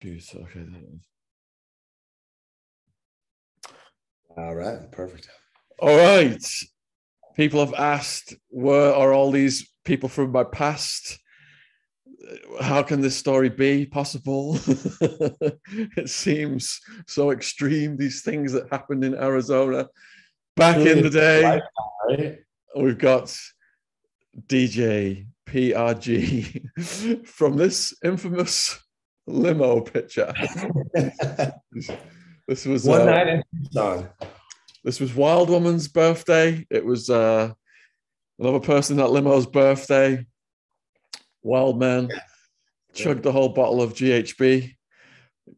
Juice. Okay. All right, perfect. All right. People have asked, where are all these people from my past? How can this story be possible? it seems so extreme, these things that happened in Arizona back in the day. We've got DJ PRG from this infamous limo picture. this was One uh, night in Tucson. this was Wild Woman's birthday. It was uh, another person that limo's birthday. Wild man chugged the whole bottle of GHB.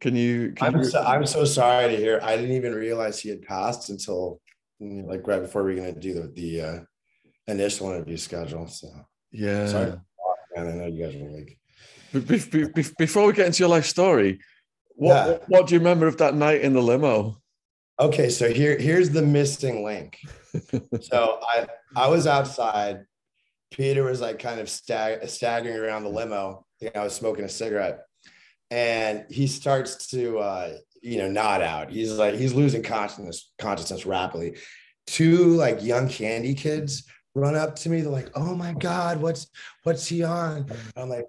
Can you? Can I'm you so, I'm so sorry to hear. I didn't even realize he had passed until like right before we were gonna do the the uh, initial interview schedule. So yeah. sorry, man. I know you guys were like, before we get into your life story, what, Yeah. what what do you remember of that night in the limo? okay, so here here's the missing link. so I I was outside. Peter was like kind of stag- staggering around the limo. I think I was smoking a cigarette, and he starts to uh, you know nod out. He's like he's losing consciousness consciousness rapidly. Two like young candy kids run up to me. They're like, "Oh my god, what's what's he on?" I'm like.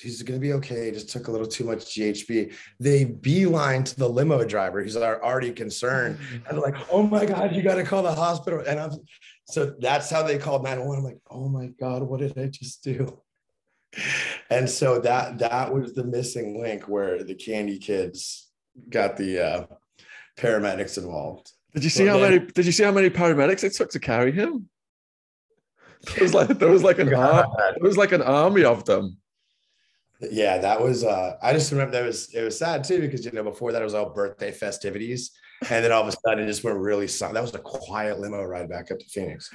He's gonna be okay. Just took a little too much GHB. They beeline to the limo driver. He's already concerned. And they're like, oh my God, you got to call the hospital. And I'm so that's how they called 911. I'm like, oh my God, what did I just do? And so that that was the missing link where the candy kids got the uh, paramedics involved. Did you see Well, how then- many? Did you see how many paramedics it took to carry him? There was like there was like an ar- there was like an army of them. Yeah, that was uh I just remember that was it was sad too because you know before that it was all birthday festivities. And then all of a sudden it just went really silent. That was a quiet limo ride back up to Phoenix.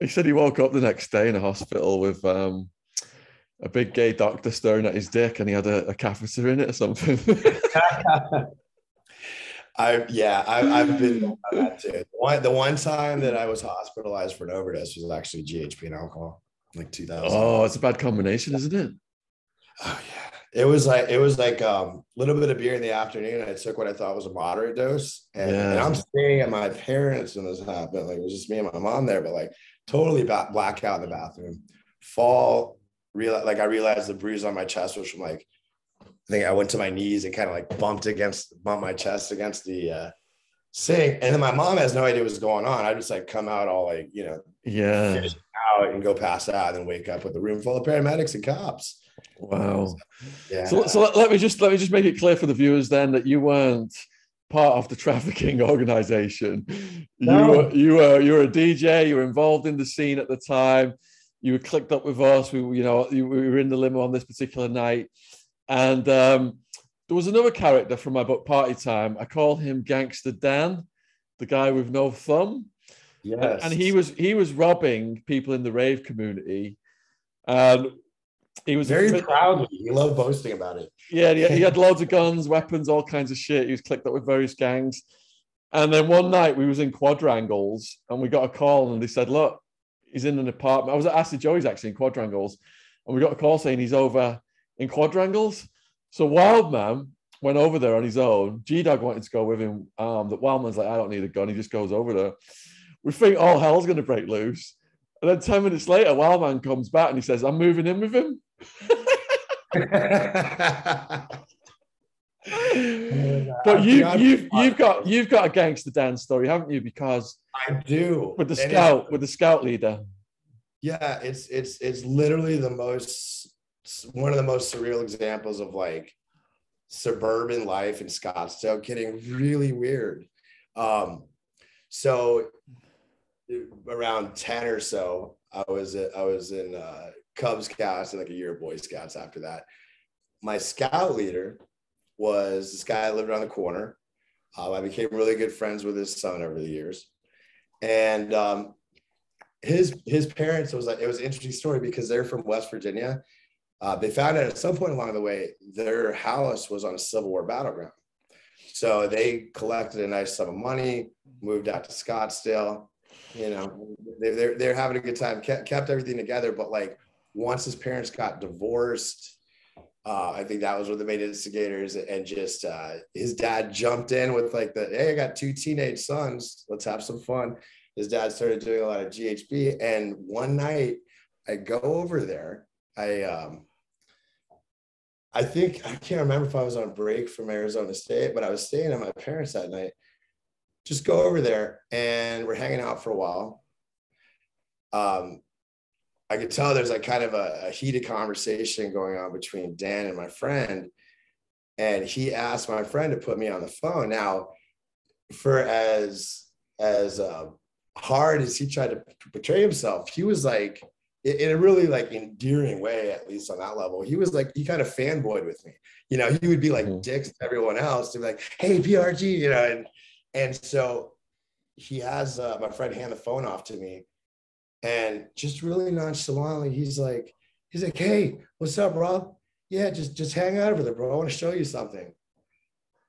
He said he woke up the next day in a hospital with um, a big gay doctor staring at his dick, and he had a, a catheter in it or something. I yeah, I, I've been that too. One, the one time that I was hospitalized for an overdose was actually GHB and alcohol, like 2000. oh, it's a bad combination, isn't it? Oh, yeah, it was like it was like um, a little bit of beer in the afternoon. I took what I thought was a moderate dose, and, and I'm staying at my parents when this happened. Like it was just me and my mom there, but like totally ba- blackout in the bathroom. Fall, real like I realized the bruise on my chest was from like I think I went to my knees and kind of like bumped against bumped my chest against the uh, sink, and then my mom has no idea what's going on. I just like come out all like you know Yeah. out and go pass out, and wake up with a room full of paramedics and cops. Wow. Yeah. So, so let, let me just let me just make it clear for the viewers then that you weren't part of the trafficking organization. No. You were you were you were a DJ. You were involved in the scene at the time. You were clicked up with us. We you know you, we were in the limo on this particular night, and um, there was another character from my book Party Time. I call him Gangster Dan, the guy with no thumb yes. and, and he was he was robbing people in the rave community and he was very a, proudly. He loved boasting about it. yeah he, he had loads of guns weapons all kinds of shit. He was clicked up with various gangs. And then one night we was in quadrangles and we got a call and they said look he's in an apartment. I was at acid joey's actually in quadrangles and we got a call saying he's over in quadrangles. So wildman went over there on his own. G-dog wanted to go with him um that wildman's like i don't need a gun. He just goes over there. We think all hell's going to break loose. And then 10 minutes later, Wildman comes back and he says, I'm moving in with him. But you, God. you've, you've got you've got a gangster Dan's story, haven't you? Because I do with the scout, with the scout leader. yeah, it's it's it's literally the most one of the most surreal examples of like suburban life in Scottsdale getting really weird. Um, so around 10 or so, I was I was in uh, Cub Scouts and like a year of Boy Scouts after that. My scout leader was this guy that lived around the corner. Uh, I became really good friends with his son over the years, and um, his his parents it was like it was an interesting story because they're from West Virginia. Uh, they found out at some point along the way their house was on a Civil War battleground, so they collected a nice sum of money, moved out to Scottsdale. You know, they, they're they're having a good time, kept, kept everything together. But like once his parents got divorced, Uh, I think that was one of the main instigators, and just uh, his dad jumped in with like the, "Hey, I got two teenage sons. Let's have some fun." His dad started doing a lot of GHB, and one night I go over there. I um, I think I can't remember if I was on break from Arizona State, but I was staying at my parents that night. Just go over there, and we're hanging out for a while. Um, I could tell there's like kind of a, a, heated conversation going on between Dan and my friend. And he asked my friend to put me on the phone. Now, for as as uh, hard as he tried to portray himself, he was like in a really like endearing way, at least on that level. He was like he kind of fanboyed with me. You know, he would be like mm-hmm. dicks to everyone else to be like, "Hey, PRG," you know, and and so he has uh, my friend hand the phone off to me and just really nonchalantly, he's like, he's like, hey, what's up, Rob? Yeah, just just hang out over there, bro. I want to show you something.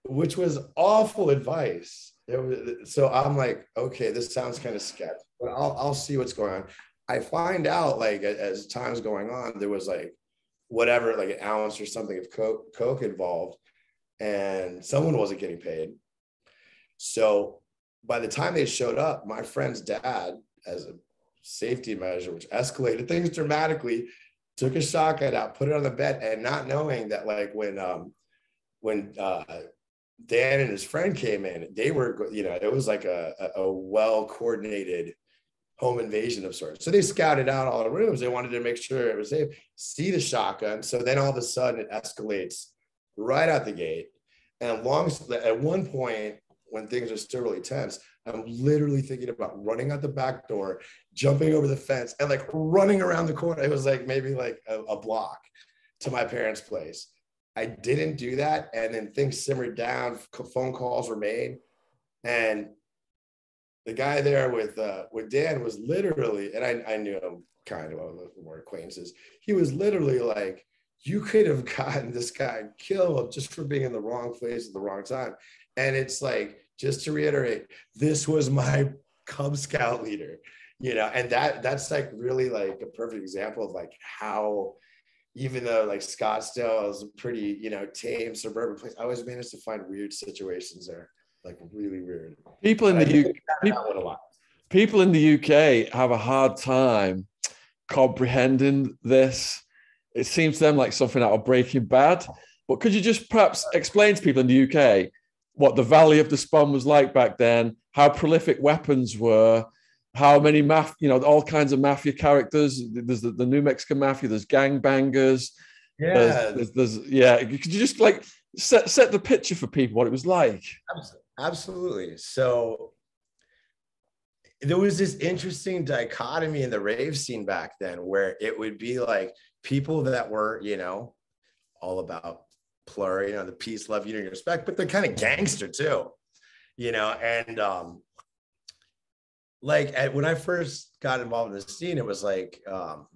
Which was awful advice. Was, so I'm like, okay, this sounds kind of sketchy, but I'll I'll see what's going on. I find out like as time's going on, there was like whatever, like an ounce or something of coke, coke involved, and someone wasn't getting paid. So by the time they showed up, my friend's dad, as a safety measure, which escalated things dramatically. Took a shotgun out, put it on the bed, and not knowing that, like when um, when uh, Dan and his friend came in, they were, you know, it was like a, a well coordinated home invasion of sorts. So they scouted out all the rooms. They wanted to make sure it was safe. See the shotgun. So then all of a sudden it escalates right out the gate. And long at one point when things are still really tense, I'm literally thinking about running out the back door, jumping over the fence, and like running around the corner. It was like maybe like a, a block to my parents' place. I didn't do that. And then things simmered down, phone calls were made. And the guy there with uh, with Dan was literally, and I, I knew him kind of more acquaintances. He was literally like, you could have gotten this guy killed just for being in the wrong place at the wrong time. And it's like, just to reiterate, this was my Cub Scout leader, you know, and that that's like really like a perfect example of like how even though like Scottsdale is a pretty, you know, tame suburban place, I always managed to find weird situations there, like really weird. People in the UK, people, people in the UK have a hard time comprehending this. It seems to them like something out of Breaking Bad. But could you just perhaps explain to people in the UK what the Valley of the Despond was like back then, how prolific weapons were, how many maf, you know, all kinds of mafia characters. There's the, the New Mexican mafia. There's gangbangers. Yeah. There's, there's, there's, yeah. Could you just like set set the picture for people what it was like? Absolutely. So there was this interesting dichotomy in the rave scene back then where it would be like people that were, you know, all about you know, the peace, love, unity, and respect, but they're kind of gangster too, you know, and um, like at, when I first got involved in the scene, it was like, um,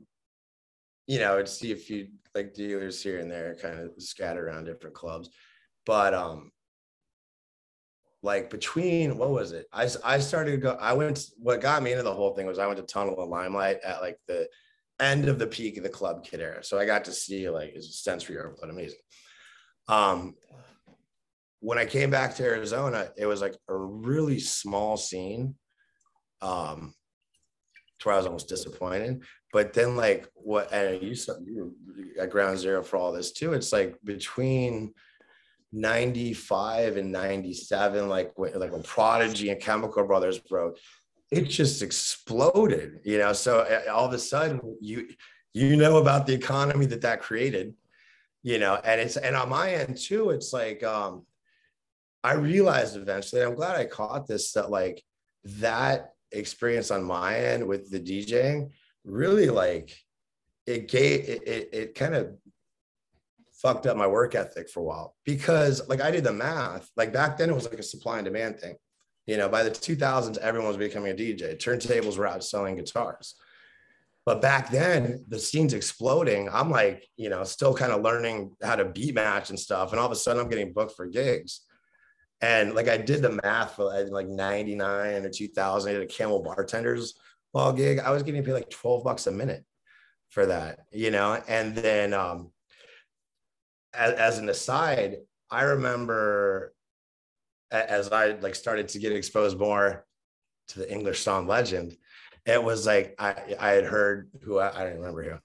you know, I'd see a few like dealers here and there kind of scattered around different clubs, but um, like between what was it? I I started to go. I went. What got me into the whole thing was I went to Tunnel and Limelight at like the end of the peak of the club kid era. So I got to see like it's sensory overload, amazing. Um, when I came back to Arizona, it was like a really small scene. Um, to where I was almost disappointed. But then, like what and you said, you at ground zero for all this too. It's like between 95 and 97, like like when Prodigy and Chemical Brothers broke, it just exploded. You know, so all of a sudden you you know about the economy that that created you know and it's and on my end too it's like um i realized eventually i'm glad i caught this that like that experience on my end with the djing really like it gave it, it, it kind of fucked up my work ethic for a while. Because like i did the math like back then it was like a supply and demand thing. You know by the 2000s everyone was becoming a dj turntables were out selling guitars but back then, the scene's exploding. I'm like, you know, still kind of learning how to beat match and stuff. And all of a sudden, I'm getting booked for gigs. And like I did the math for like 99 or 2000, I did a Camel Bartenders ball gig. I was getting paid like 12 bucks a minute for that, you know? And then, um, as, as an aside, I remember as I like started to get exposed more to the English Shaun legend, it was like I, I had heard who I, I don't remember who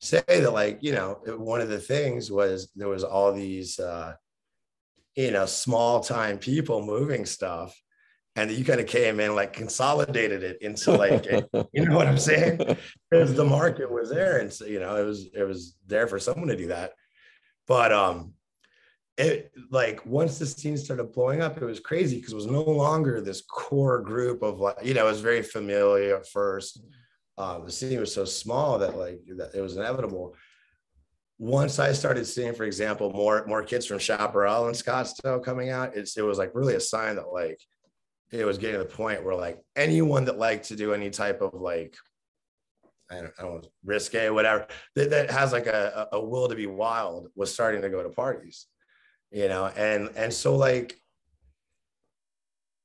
say that like you know one of the things was there was all these uh you know small time people moving stuff and you kind of came in like consolidated it into like you know what i'm saying? Because the market was there and so you know it was it was there for someone to do that. But um it like once the scene started blowing up it was crazy because it was no longer this core group of like you know it was very familiar at first. Uh, the scene was so small that like that it was inevitable. Once I started seeing, for example, more more kids from Chaparral and Scottsdale coming out, it's it was like really a sign that like it was getting to the point where like anyone that liked to do any type of like I don't, I don't know, risque, whatever, that, that has like a, a will to be wild was starting to go to parties, you know, and and so like,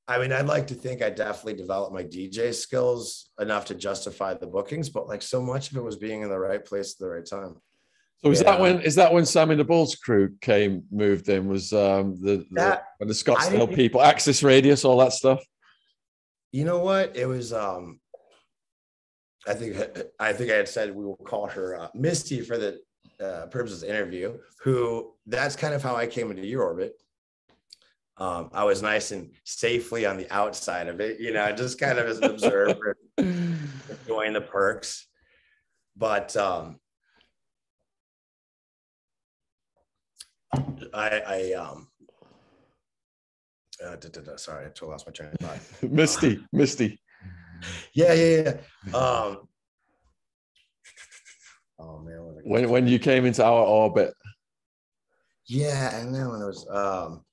I mean, I'd like to think I definitely developed my DJ skills enough to justify the bookings, but like so much of it was being in the right place at the right time. So is yeah. that when is that when Sammy the Bull's crew came moved in? Was um the that, the, the Scottsdale people, Axis Radius, all that stuff? You know what? It was um I think I think I had said we will call her uh, Misty for the uh, purposes of interview. Who that's kind of how I came into your orbit. Um, I was nice and safely on the outside of it, you know, just kind of as an observer, enjoying the perks. But um, I, I um, uh, da, da, da, sorry, I totally lost my train of thought. Misty, Misty. Yeah, yeah, yeah. Um, oh man, when when you came into our orbit. Yeah, and then when it was, um,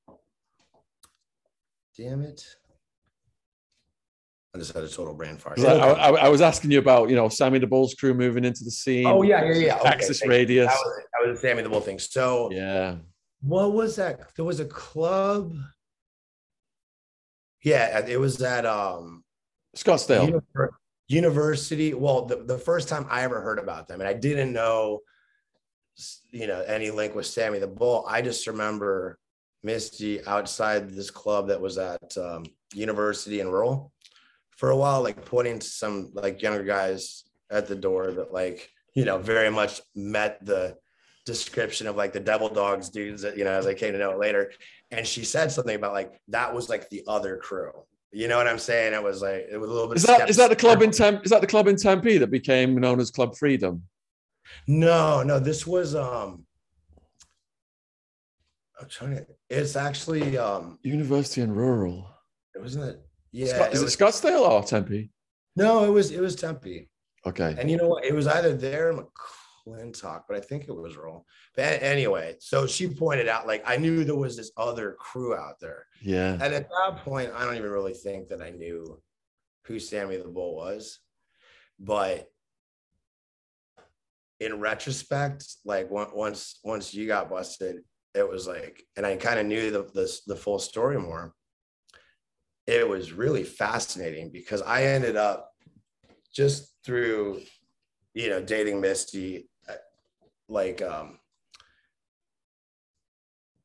damn it. I just had a total brain fart. I, I, I, was asking you about, you know, Sammy the Bull's crew moving into the scene. Oh yeah, yeah, yeah. Axis okay, Radius. That was, that was the Sammy the Bull thing. So yeah, what was that? There was a club. Yeah, it was at um Scottsdale University. Well, the, the first time I ever heard about them, and I didn't know, you know, any link with Sammy the Bull. I just remember Misty outside this club that was at um, University and Rural for a while, like pointing to some like younger guys at the door that like you know very much met the description of like the devil dogs dudes that you know as i came to know it later and she said something about like that was like the other crew you know what i'm saying? It was like it was a little bit is that is that the club in tempe is that the club in tempe that became known as club freedom? No no this was um i'm trying to it's actually um university and rural. it wasn't it? Yeah Scott, is it, was, it scottsdale or tempe? No it was it was tempe. Okay. And you know what? It was either there Talk, but I think it was Roll. But anyway, so she pointed out, like, I knew there was this other crew out there. Yeah. And at that point, I don't even really think that I knew who Sammy the Bull was. But in retrospect, like once once you got busted, it was like, and I kind of knew the, the the full story more. It was really fascinating because I ended up just through you know dating misty like um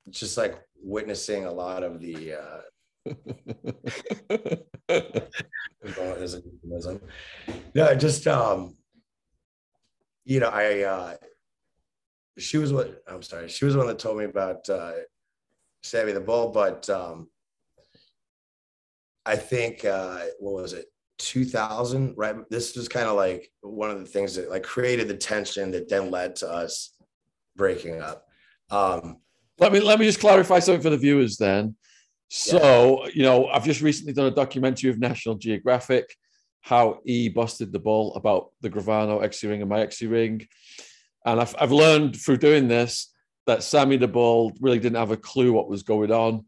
just like witnessing a lot of the uh no just um you know i uh she was what i'm sorry she was the one that told me about uh Sammy the Bull but um i think uh what was it 2000 right? This was kind of like one of the things that like created the tension that then led to us breaking up. Um let me let me just clarify something for the viewers then. So yeah. you know i've just recently done a documentary of national geographic how he busted the ball about the gravano XC ring and my XC ring. And I've, I've learned through doing this that sammy the Bull really didn't have a clue what was going on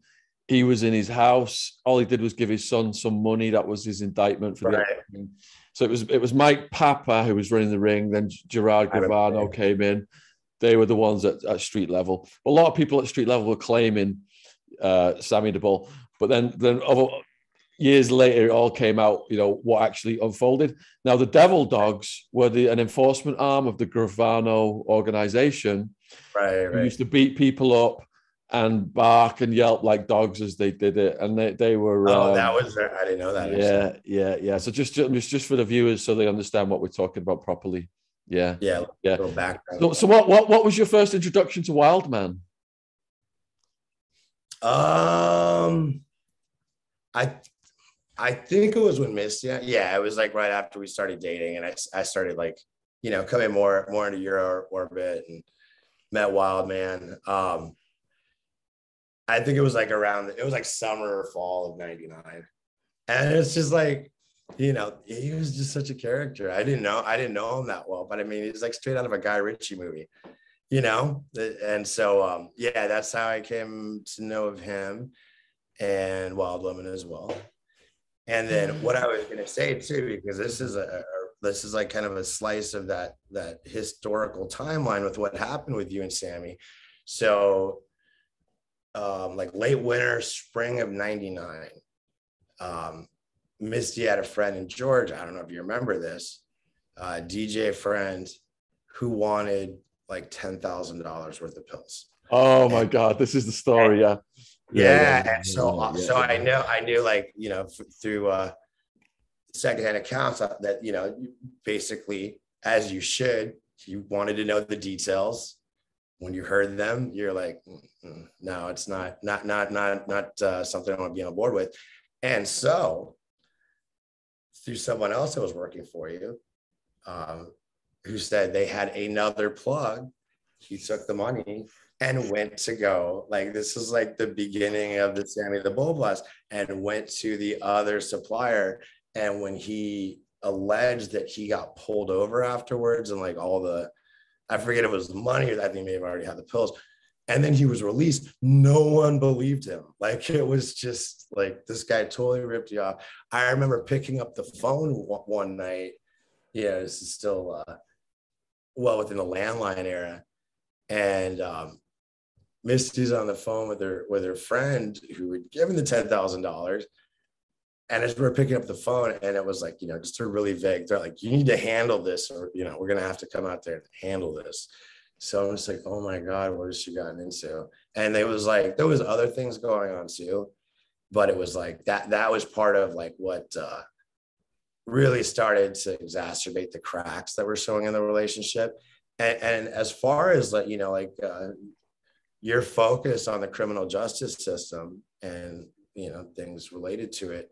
he was in his house. All he did was give his son some money. That was his indictment for right. the. So it was it was Mike Papa who was running the ring. Then Gerard Gravano came in. They were the ones at, at street level. a lot of people at street level were claiming uh, Sammy the Bull, but then then years later, it all came out. You know what actually unfolded. Now the Devil Dogs were the an enforcement arm of the Gravano organization Right, who right. used to beat people up and bark and yelp like dogs as they did it, and they they were. Oh, um, that was I didn't know that. actually. yeah, yeah, yeah. So just just just for the viewers, so they understand what we're talking about properly. Yeah. Yeah, Yeah. Background. So, so what what what was your first introduction to Wildman? Um, I I think it was when Misty. Yeah, it was like right after we started dating, and I I started like you know coming more more into Euro orbit and met Wildman. Um, I think it was like around it was like summer or fall of '99, and it's just like you know he was just such a character. I didn't know I didn't know him that well, but I mean he's like straight out of a Guy Ritchie movie you know? And so um yeah that's how i came to know of him and wild woman as well. And then what i was going to say too because this is a, a this is like kind of a slice of that that historical timeline with what happened with you and sammy. So um like late winter spring of 99 um misty had a friend in georgia i don't know if you remember this uh dj friend who wanted like ten thousand dollars worth of pills. Oh my God, this is the story. Yeah. Yeah, and so yeah, uh, so. I know I knew like you know f- through uh, secondhand accounts that, that you know basically as you should you wanted to know the details. When you heard them, you're like, "Mm, mm, no, it's not not not not not uh, something I want to be on board with. And so through someone else that was working for you, um, who said they had another plug. He took the money and went to go. Like this is like the beginning of the Sammy the Bull Blast, and went to the other supplier. And when he alleged that he got pulled over afterwards, and like all the, I forget if it was the money or I think he may have already had the pills. And then he was released. No one believed him. Like it was just like this guy totally ripped you off. I remember picking up the phone one one night. Yeah, this is still uh, well within the landline era, and um, Misty's on the phone with her with her friend who had given the ten thousand dollars. And as we're picking up the phone, and it was like, you know, just of really vague. They're like, you need to handle this, or you know, we're gonna have to come out there and handle this. So I'm just like, oh my God, what has she gotten into? And it was like there was other things going on too, but it was like that that was part of like what uh really started to exacerbate the cracks that were showing in the relationship. And, and as far as like, you know, like uh, your focus on the criminal justice system and, you know, things related to it,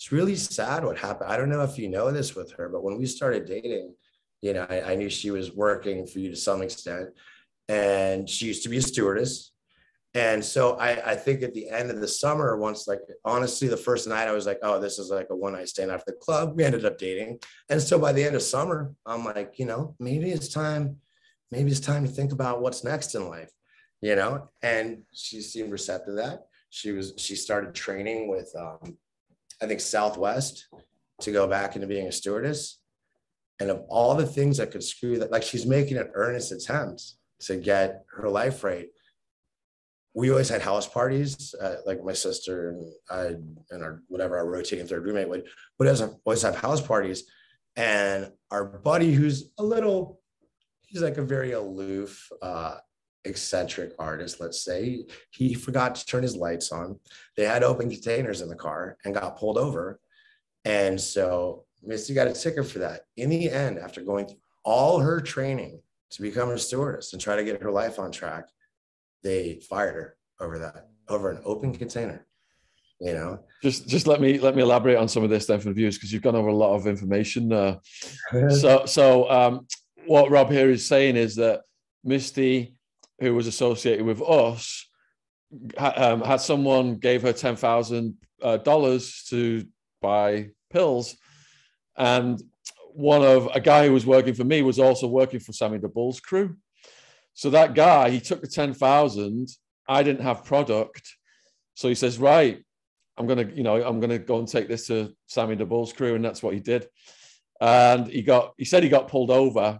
it's really sad what happened. I don't know if you know this with her, but when we started dating, you know, I, I knew she was working for you to some extent. And she used to be a stewardess. And so I, I think at the end of the summer, once like honestly, the first night I was like, oh, this is like a one night stand after the club. We ended up dating. And so by the end of summer, I'm like, you know, maybe it's time, maybe it's time to think about what's next in life, you know? And she seemed receptive to that. She was, she started training with um, I think Southwest to go back into being a stewardess. And of all the things that could screw that, like she's making an earnest attempt to get her life right we always had house parties, uh, like my sister and I and our whatever our rotating third roommate would, would always have, house parties. And our buddy, who's a little, he's like a very aloof, uh, eccentric artist, let's say, he forgot to turn his lights on. They had open containers in the car and got pulled over. And so Misty got a ticket for that. In the end, after going through all her training to become a stewardess and try to get her life on track, they fired her over that, over an open container. You know, Just just let me let me elaborate on some of this then for the viewers because you've gone over a lot of information there. so so um, what Rob here is saying is that Misty, who was associated with us, ha- um, had someone gave her ten thousand uh, dollars to buy pills, and one of a guy who was working for me was also working for Sammy the Bull's crew. So that guy, he took the ten thousand. I didn't have product, so he says, "Right, I'm gonna, you know, I'm gonna go and take this to Sammy the Bull's crew," and that's what he did. And he got, he said he got pulled over,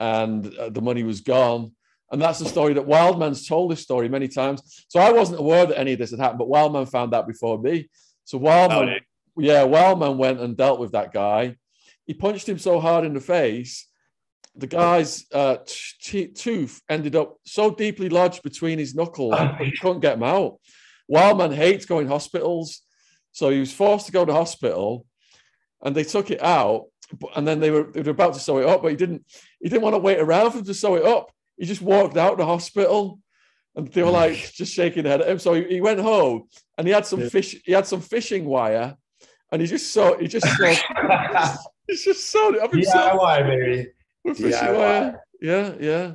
and uh, the money was gone. And that's the story that Wildman's told this story many times. So I wasn't aware that any of this had happened, but Wildman found out before me. So Wildman, yeah, Wildman went and dealt with that guy. He punched him so hard in the face the guy's uh, t- tooth ended up so deeply lodged between his knuckles, he couldn't get them out. Wildman hates going hospitals, so he was forced to go to hospital, and they took it out. And then they were they were about to sew it up, but he didn't. He didn't want to wait around for them to sew it up. He just walked out of the hospital, and they were like just shaking their head at him. So he, he went home, and he had some fish. He had some fishing wire, and he just saw. He just saw. He's just up himself. DIY, baby. With fishing DIY. wire. Yeah, yeah.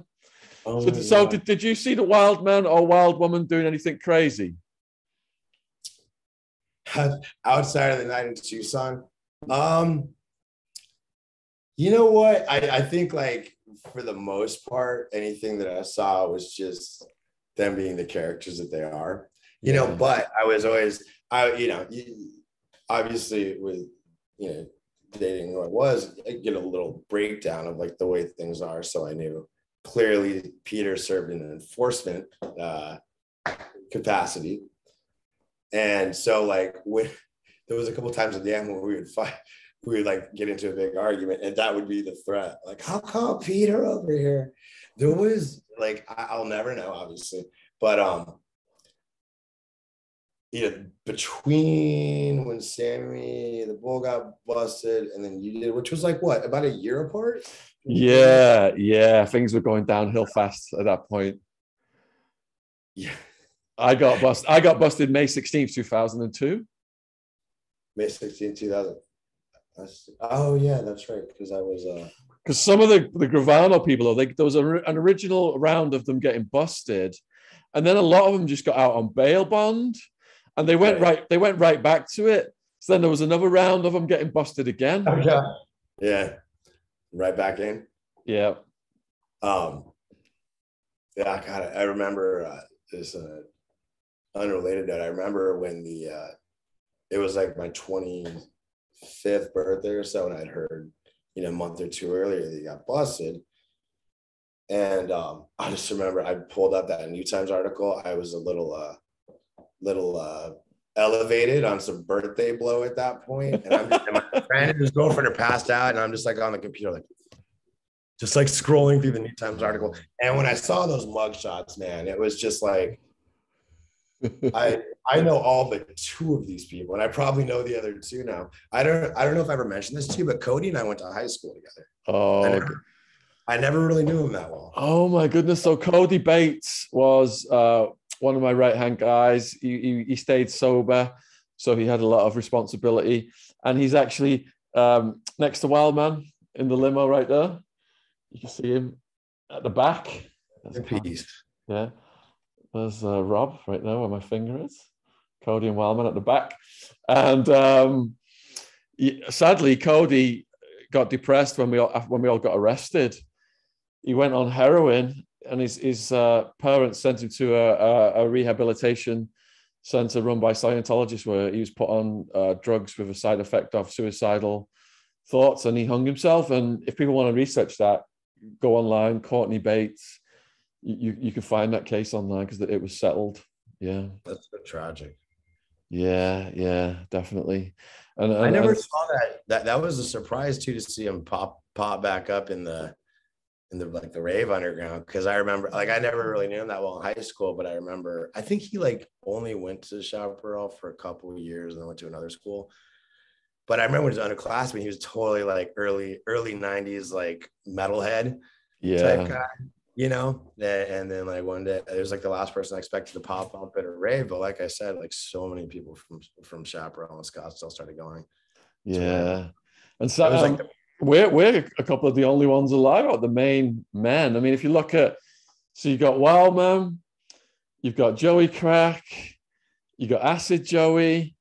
Oh So, so did, did you see the wild man or wild woman doing anything crazy? outside of the night in Tucson. Um, you know what? I, I think like for the most part, anything that I saw was just them being the characters that they are. You know, but I was always I you know you- obviously with you know dating who I was, I get a little breakdown of like the way things are. So I knew clearly Peter served in an enforcement uh, capacity. And so like when there was a couple times at the end where we would fight, we would like get into a big argument, and that would be the threat. Like, how come Peter over here? There was like I- I'll never know, obviously, but um, you know, between when Sammy the bull got busted and then you did, which was like what about a year apart? Yeah, yeah. Things were going downhill fast at that point. Yeah, I got busted. I got busted May 16th, 2002. May 16th 2000. That's, oh yeah, that's right. Because I was uh Because some of the, the Gravano people, they, there was a, an original round of them getting busted. And then a lot of them just got out on bail bond. And they went Right. right, they went right back to it. So then there was another round of them getting busted again. yeah. Yeah. Right back in. Yeah. Um, yeah, God, I remember uh, this uh, unrelated note. I remember when the uh, it was like my 25th birthday or so, and I'd heard, you know, a month or two earlier that he got busted. And um, I just remember I pulled up that New Times article. I was a little, uh, little uh, elevated on some birthday blow at that point, and I'm just, and my friend and his girlfriend are passed out, and I'm just like on the computer, like just like scrolling through the New Times article. And when I saw those mug shots, man, it was just like I I know all but two of these people, and I probably know the other two now. I don't I don't know if I ever mentioned this to you, but Cody and I went to high school together. I Oh, never, I never really knew him that well. Oh my goodness! So Cody Bates was uh, one of my right hand guys. He, he he stayed sober, so he had a lot of responsibility, and he's actually um, next to Wildman in the limo right there. You can see him at the back. That's Peace. yeah. There's uh, Rob right there where my finger is. Cody and Wildman at the back. And um, sadly, Cody got depressed when we all, when we all got arrested. He went on heroin, and his, his uh, parents sent him to a, a, a rehabilitation center run by Scientologists where he was put on uh, drugs with a side effect of suicidal thoughts and he hung himself. And if people want to research that, go online, Courtney Bates you, you can find that case online because it was settled. Yeah, That's so tragic. yeah, yeah, definitely. And, I never and- saw that. That that was a surprise too to see him pop pop back up in the in the like the rave underground because I remember like I never really knew him that well in high school, but I remember I think he like only went to Chaparral for a couple of years and then went to another school. But I remember when he was underclassman, he was totally like early early '90s like metalhead yeah, type guy, you know. And and then like one day, it was like the last person I expected to pop up at a rave. But like I said, like so many people from from Chaparral and Scottsdale started going. yeah. And so It was um, like we're we're a couple of the only ones alive, or the main men. I mean, if you look at, so you got Wildman, you've got Joey Crack, you got Acid Joey,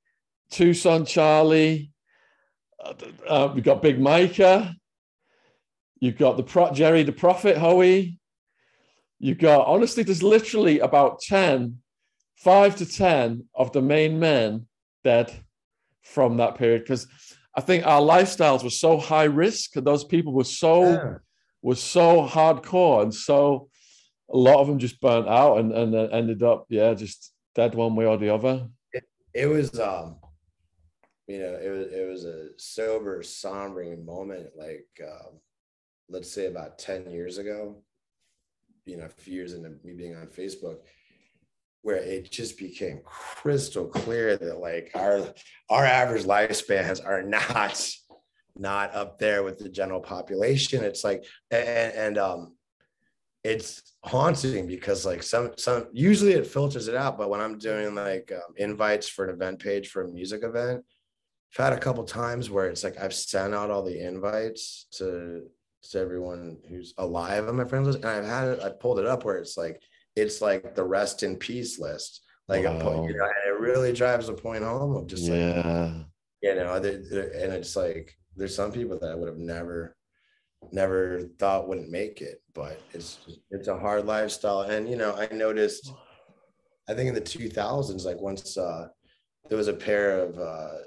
Tucson Charlie, uh, uh, we've got Big Micah, you've got the Pro- Jerry the Prophet Hoey, you've got honestly, there's literally about 10, five to 10 of the main men dead from that period because I think our lifestyles were so high risk. and Those people were so Yeah. were so hardcore, and so a lot of them just burnt out and and ended up yeah just dead one way or the other. it was um you know it was it was a sober sombering moment like um let's say about 10 years ago, you know, a few years into me being on Facebook, where it just became crystal clear that like our our average lifespans are not not up there with the general population. It's like and, and um it's haunting because like some some usually it filters it out, but when I'm doing like um, invites for an event page for a music event, I've had a couple times where it's like I've sent out all the invites to to everyone who's alive on my friends list, and I've had it. I pulled it up where it's like it's like the rest in peace list. Like wow. you know, it really drives the point home of just yeah, like, you know, and it's like there's some people that I would have never never thought wouldn't make it but it's it's a hard lifestyle and you know i noticed i think in the 2000s like once uh there was a pair of uh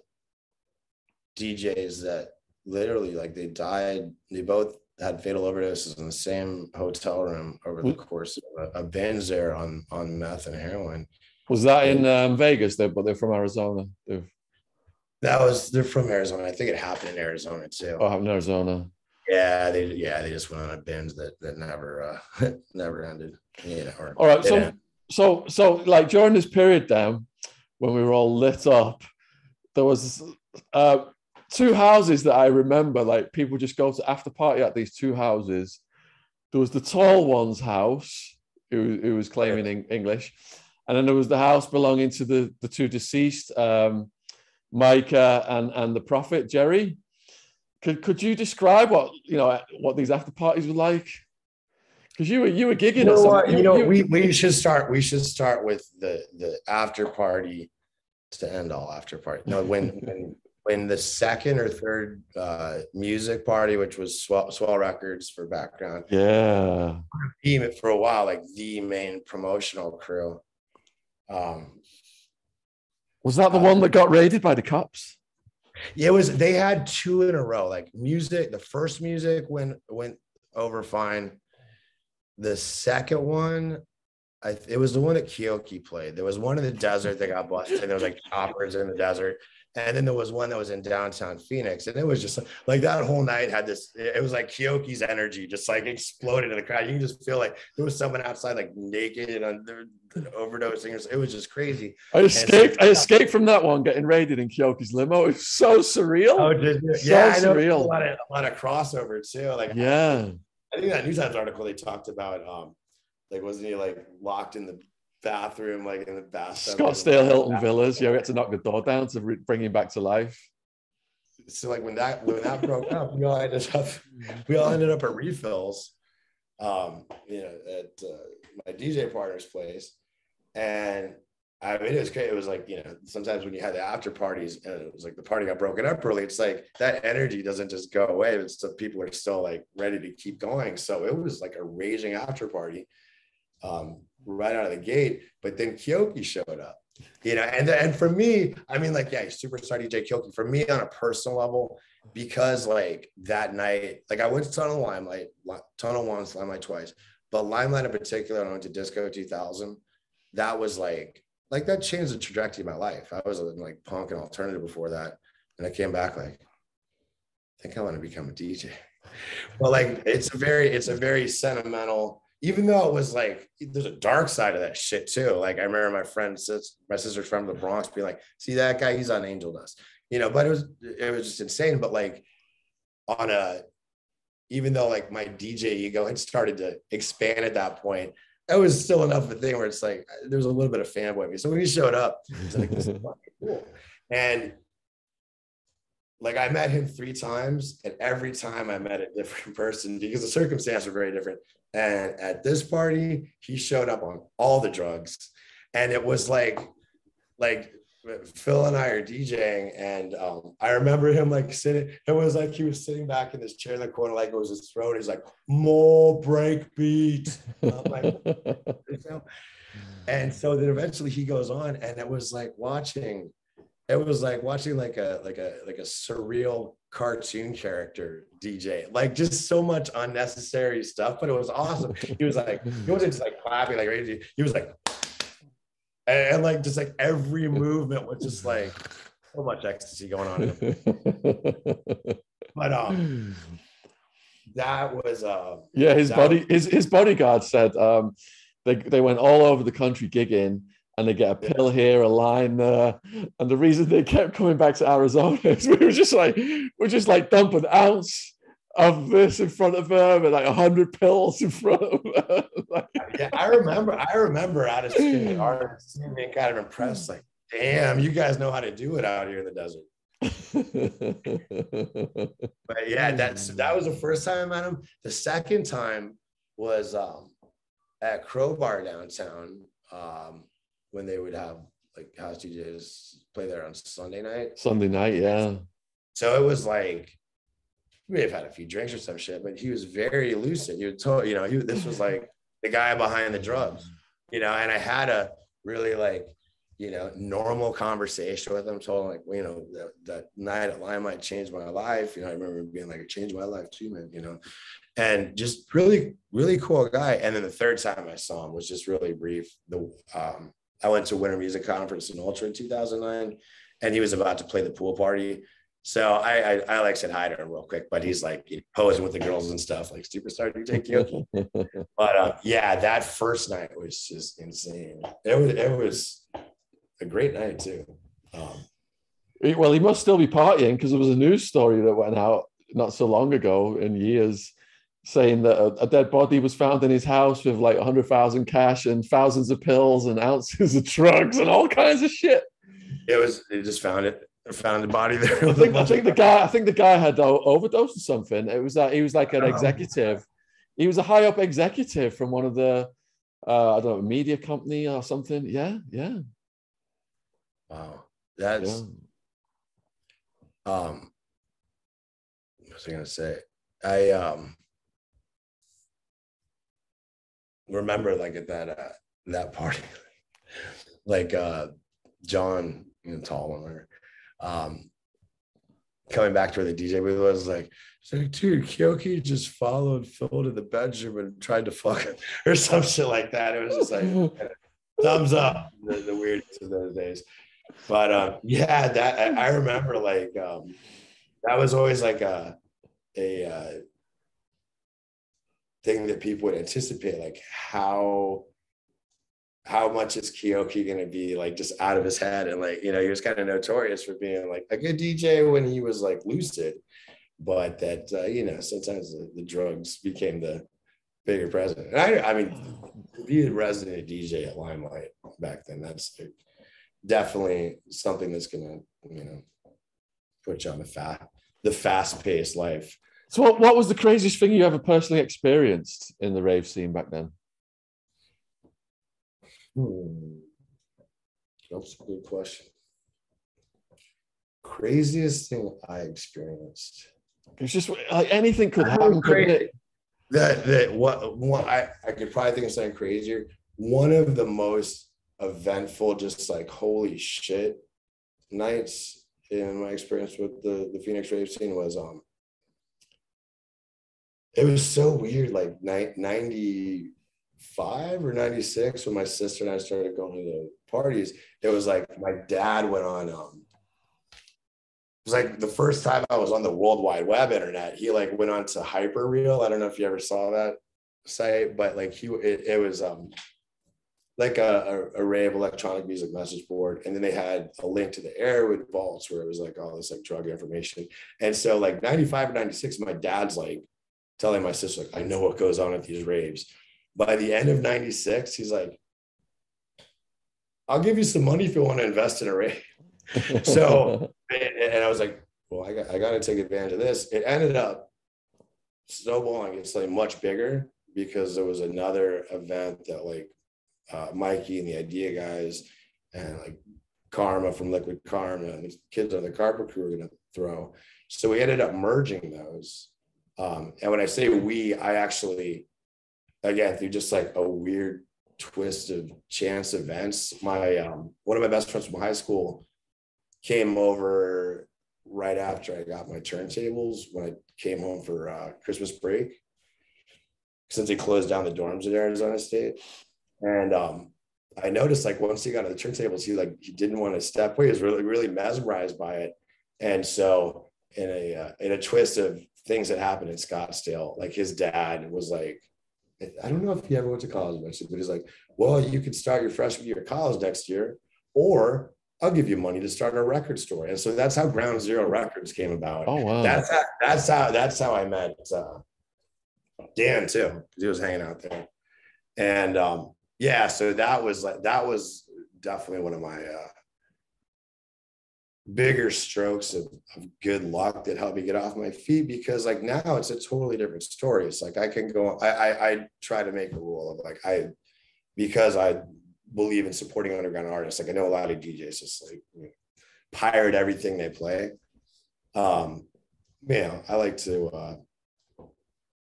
djs that literally like they died they both had fatal overdoses in the same hotel room over the course of a, a binge there on on meth and heroin. Was that in um, vegas? Though but they're from arizona. They're... that was they're from arizona. I think it happened in arizona too. Oh in arizona. Yeah, they yeah they just went on a binge that that never uh never ended. You know. all right, so so so like during this period then, when we were all lit up, there was uh two houses that I remember. Like people just go to after party at these two houses. There was the tall one's house, who, who was claiming in English, and then there was the house belonging to the the two deceased, um, Micah and and the prophet Jerry. Could could you describe what you know what these after parties were like? Because you were you were gigging. You know, what, you, you know you, we we should start. We should start with the the after party to end all after party. No, when when when the second or third uh, music party, which was Swell, Swell Records for background, yeah, for a while, like the main promotional crew. Um, was that the uh, one that got raided by the cops? Yeah, it was. They had two in a row. Like music, the first music went went over fine. The second one, I it was the one that Keoki played. There was one in the desert that got busted. There was like choppers in the desert. And then there was one that was in downtown Phoenix, and it was just like that whole night had this. It was like Keoki's energy just like exploded in the crowd. You can just feel like there was someone outside like naked and under, overdosing. It was just crazy. I escaped. So, I escaped from that one getting raided in Keoki's limo. It's so surreal. Oh, did you? So yeah, surreal. A lot, of, a lot of crossover too. Like yeah, I, I think that New Times article they talked about. Um, like wasn't he like locked in the bathroom, like in the bathtub. Scottsdale Hilton Villas. Yeah, we had to knock the door down to bring him back to life. So like when that when that broke up, we all ended up we all ended up at refills, um, you know, at uh, my DJ partner's place, and I mean, it was great. It was like, you know, sometimes when you had the after parties and it was like the party got broken up early, it's like that energy doesn't just go away. It's the people are still like ready to keep going. So it was like a raging after party. Um, right out of the gate. But then Keoki showed up, you know, and and for me, I mean, like, yeah, superstar DJ Keoki. For me, on a personal level, because like that night, like I went to Tunnel Limelight, Tunnel once, Limelight twice, but Limelight in particular, I went to Disco 2000. That was like, like that changed the trajectory of my life. I was like punk and alternative before that, and I came back like, I think I want to become a DJ. Well, like, it's a very, it's a very sentimental even though it was like there's a dark side of that shit too. Like I remember my friend, my sister's from the Bronx, being like, "See that guy? He's on Angel Dust," you know. But it was it was just insane. But like on a, even though like my DJ ego had started to expand at that point, it was still enough of a thing where it's like there was a little bit of fanboy me. So when he showed up, it's like this is fucking cool. And like I met him three times, and every time I met a different person because the circumstances were very different. And at this party, he showed up on all the drugs. And it was like, like Phil and I are DJing, and um, I remember him like sitting. It was like he was sitting back in this chair in the corner, like it was his throat. He's like, "More break beat." And so then eventually he goes on, and it was like watching. It was like watching like a like a like a surreal cartoon character DJ. Like just so much unnecessary stuff, but it was awesome. He was like, he wasn't just like clapping like crazy. He was like, and, and, like just like every movement was just like so much ecstasy going on. but um, that was uh Yeah, his body was- his his bodyguard said um they they went all over the country gigging and they get a pill here, a line there. And the reason they kept coming back to Arizona is we were just like we're just like dump an ounce of this in front of them and like a hundred pills in front of them. like, yeah, I remember. I remember out of state artists being kind of impressed, like, damn, you guys know how to do it out here in the desert. But yeah, that's that was the first time I met him. The second time was um, at Crowbar downtown um, when they would have like house DJs play there on Sunday night. Sunday night, yeah. So it was like we may have had a few drinks or some shit, but he was very lucid. You told you know he this was like the guy behind the drugs, you know. And I had a really like you know normal conversation with him. Told him like you know that, that night at Limelight changed my life. You know I remember being like it changed my life too, man. You know, and just really really cool guy. And then the third time I saw him was just really brief. The um, I went to Winter Music Conference in Ultra in 2009, and he was about to play the pool party. So I, I, I like said hi to him real quick, but he's like you know, posing with the girls and stuff, like superstar DJ Keoki. But uh, yeah, that first night was just insane. It was it was a great night too. Um, well, he must still be partying because there was a news story that went out not so long ago in years saying that a, a dead body was found in his house with like 100,000 cash and thousands of pills and ounces of drugs and all kinds of shit. it was they just found it found the body there. I think, I think the guy I think the guy had o- overdosed or something. It was that he was like an executive. He was a high up executive from one of the uh, I don't know media company or something. Yeah, yeah, wow, that's yeah. um what was I gonna say? I um remember like at that uh that party, like uh John, you know, tall one um coming back to where the DJ booth was like, it's like, dude, Keoki just followed Phil to the bedroom and tried to fuck him or some shit like that. It was just like thumbs up the, the weirdest of those days but um yeah that I, I remember like um that was always like a a uh, thing that people would anticipate like how how much is Keoki going to be like just out of his head and like you know he was kind of notorious for being like a good DJ when he was like lucid but that uh, you know sometimes the, the drugs became the bigger president and I I mean to be a resident DJ at Limelight back then that's definitely something that's gonna you know put you on the fast the fast paced life. So what, what was the craziest thing you ever personally experienced in the rave scene back then? Hmm. That's a good question. Craziest thing I experienced. It's just like anything could happen, crazy. That that what one I, I could probably think of something crazier. One of the most eventful, just like holy shit nights in my experience with the, the Phoenix rave scene was um it was so weird, like ni- 95 or 96 when my sister and I started going to parties. It was like my dad went on um it was like the first time I was on the World Wide Web internet. He like went on to Hyperreal. I don't know if you ever saw that site, but like he it, it was um like a, a array of electronic music message board, and then they had a link to the Erowid vaults where it was like all this like drug information. And so like 95 or 96, my dad's like telling my sister, like, I know what goes on at these raves. By the end of 96, he's like, I'll give you some money if you want to invest in a rave. So- and, and I was like, well, I got, I got to take advantage of this. It ended up snowballing into something much bigger because there was another event that like uh, Mikey and the Idea guys and like Karma from Liquid Karma and the kids on the carpet crew were going to throw. So we ended up merging those. Um, and when I say we, I actually, again, through just like a weird twist of chance events, my um, one of my best friends from high school came over right after I got my turntables when I came home for uh, Christmas break, since they closed down the dorms at Arizona State. And um, I noticed like once he got on the turntables, he like he didn't want to step away. He was really really mesmerized by it. And so in a uh, in a twist of things that happened in Scottsdale. Like his dad was like, I don't know if he ever went to college eventually, but he's like, well, you could start your freshman year of college next year, or I'll give you money to start a record store. And so that's how Ground Zero Records came about. Oh wow. That's how that's how that's how I met uh, Dan too. He was hanging out there. And um, yeah, so that was like that was definitely one of my uh, bigger strokes of, of, good luck that helped me get off my feet because like now it's a totally different story. It's like I can go, I, I, I try to make a rule of like, I, because I believe in supporting underground artists. Like I know a lot of DJs just like you know, pirate everything they play. Um, you know, I like to, uh,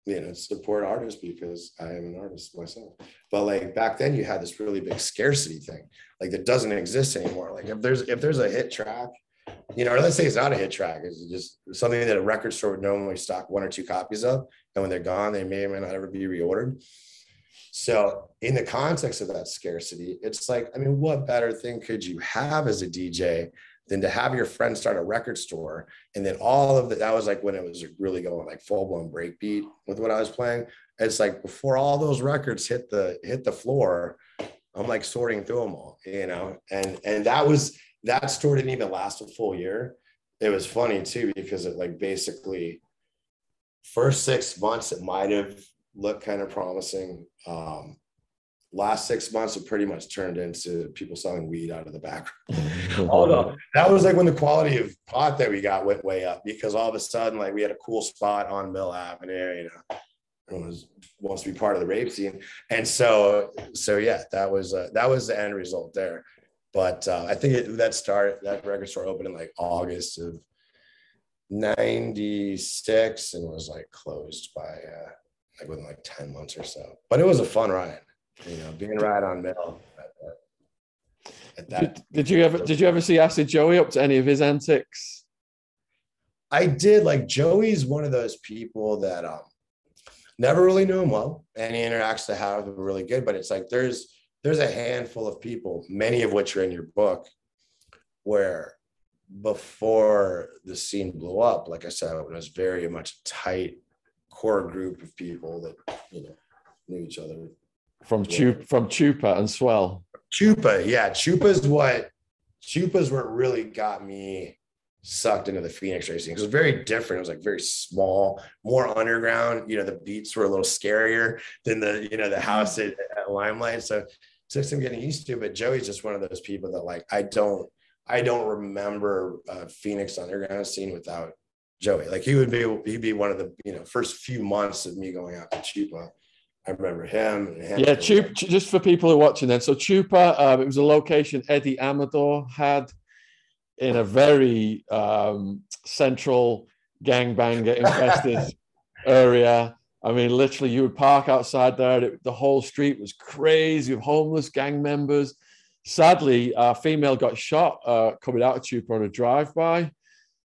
you know, support artists because I am an artist myself. But like back then, you had this really big scarcity thing, like that doesn't exist anymore. Like if there's if there's a hit track, you know, or let's say it's not a hit track, it's just something that a record store would normally stock one or two copies of, and when they're gone, they may or may not ever be reordered. So in the context of that scarcity, it's like, I mean, what better thing could you have as a DJ than to have your friend start a record store. And then all of that that was like when it was really going like full-blown breakbeat with what i was playing. It's like before all those records hit the hit the floor i'm like sorting through them all you know? And and that was that store didn't even last a full year. It was funny too because it like basically first six months it might have looked kind of promising. Um last six months have pretty much turned into people selling weed out of the back. Although that was like when the quality of pot that we got went way up because all of a sudden, like we had a cool spot on Mill Avenue, you know, everyone was wants to be part of the rape scene. And so, so yeah, that was, uh, that was the end result there. But uh, I think it, that start, that record store opened in like August of 96 and was like closed by, uh, like within like 10 months or so, but it was a fun ride you know, being right on. At that, did, did, you ever did you ever see Acid Joey up to any of his antics? I did. Like Joey's one of those people that um never really knew him well. and he interacts to have were really good, but it's like there's there's a handful of people, many of which are in your book, where before the scene blew up, like I said, it was very much a tight core group of people that you know knew each other from Chupa, from Chupa and Swell. Chupa, yeah, Chupa's what Chupa's what really got me sucked into the Phoenix racing. It was very different. It was like very small, more underground. You know, the beats were a little scarier than the you know the house at, at Limelight. So took some getting used to. But Joey's just one of those people that like I don't I don't remember Phoenix underground scene without Joey. Like he would be he'd be one of the you know first few months of me going out to Chupa I remember him. yeah, Chupa, just for people who are watching then. So Chupa, um, it was a location Eddie Amador had in a very um, central gangbanger infested area. I mean, literally, you would park outside there. It, the whole street was crazy with homeless gang members. Sadly, a female got shot uh, coming out of Chupa on a drive-by.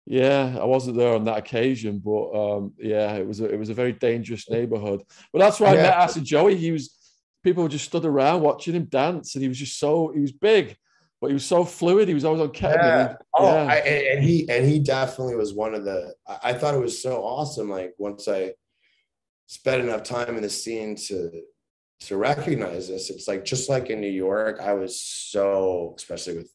Yeah, I wasn't there on that occasion, but um, yeah, it was a, it was a very dangerous neighborhood. But that's why yeah. I met Acid Joey. He was people just stood around watching him dance, and he was just so he was big, but he was so fluid. He was always on ketamine. Yeah. Oh, yeah. I, and he and he definitely was one of the. I thought it was so awesome. Like once I spent enough time in the scene to to recognize this, it's like just like in New York, I was so especially with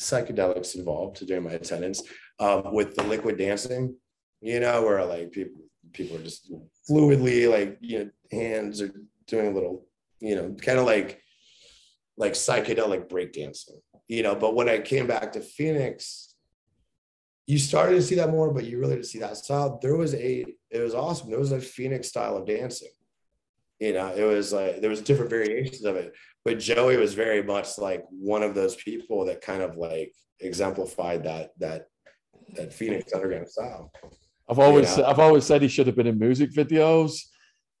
psychedelics involved during my attendance um, with the liquid dancing, you know, where like people people are just fluidly like you know hands are doing a little, you know, kind of like like psychedelic breakdancing, you know. But when I came back to Phoenix, you started to see that more, but you really didn't see that style. There was a it was awesome. There was a Phoenix style of dancing. You know, it was like there was different variations of it. But Joey was very much like one of those people that kind of like exemplified that that that Phoenix underground style. I've always you know? I've always said he should have been in music videos.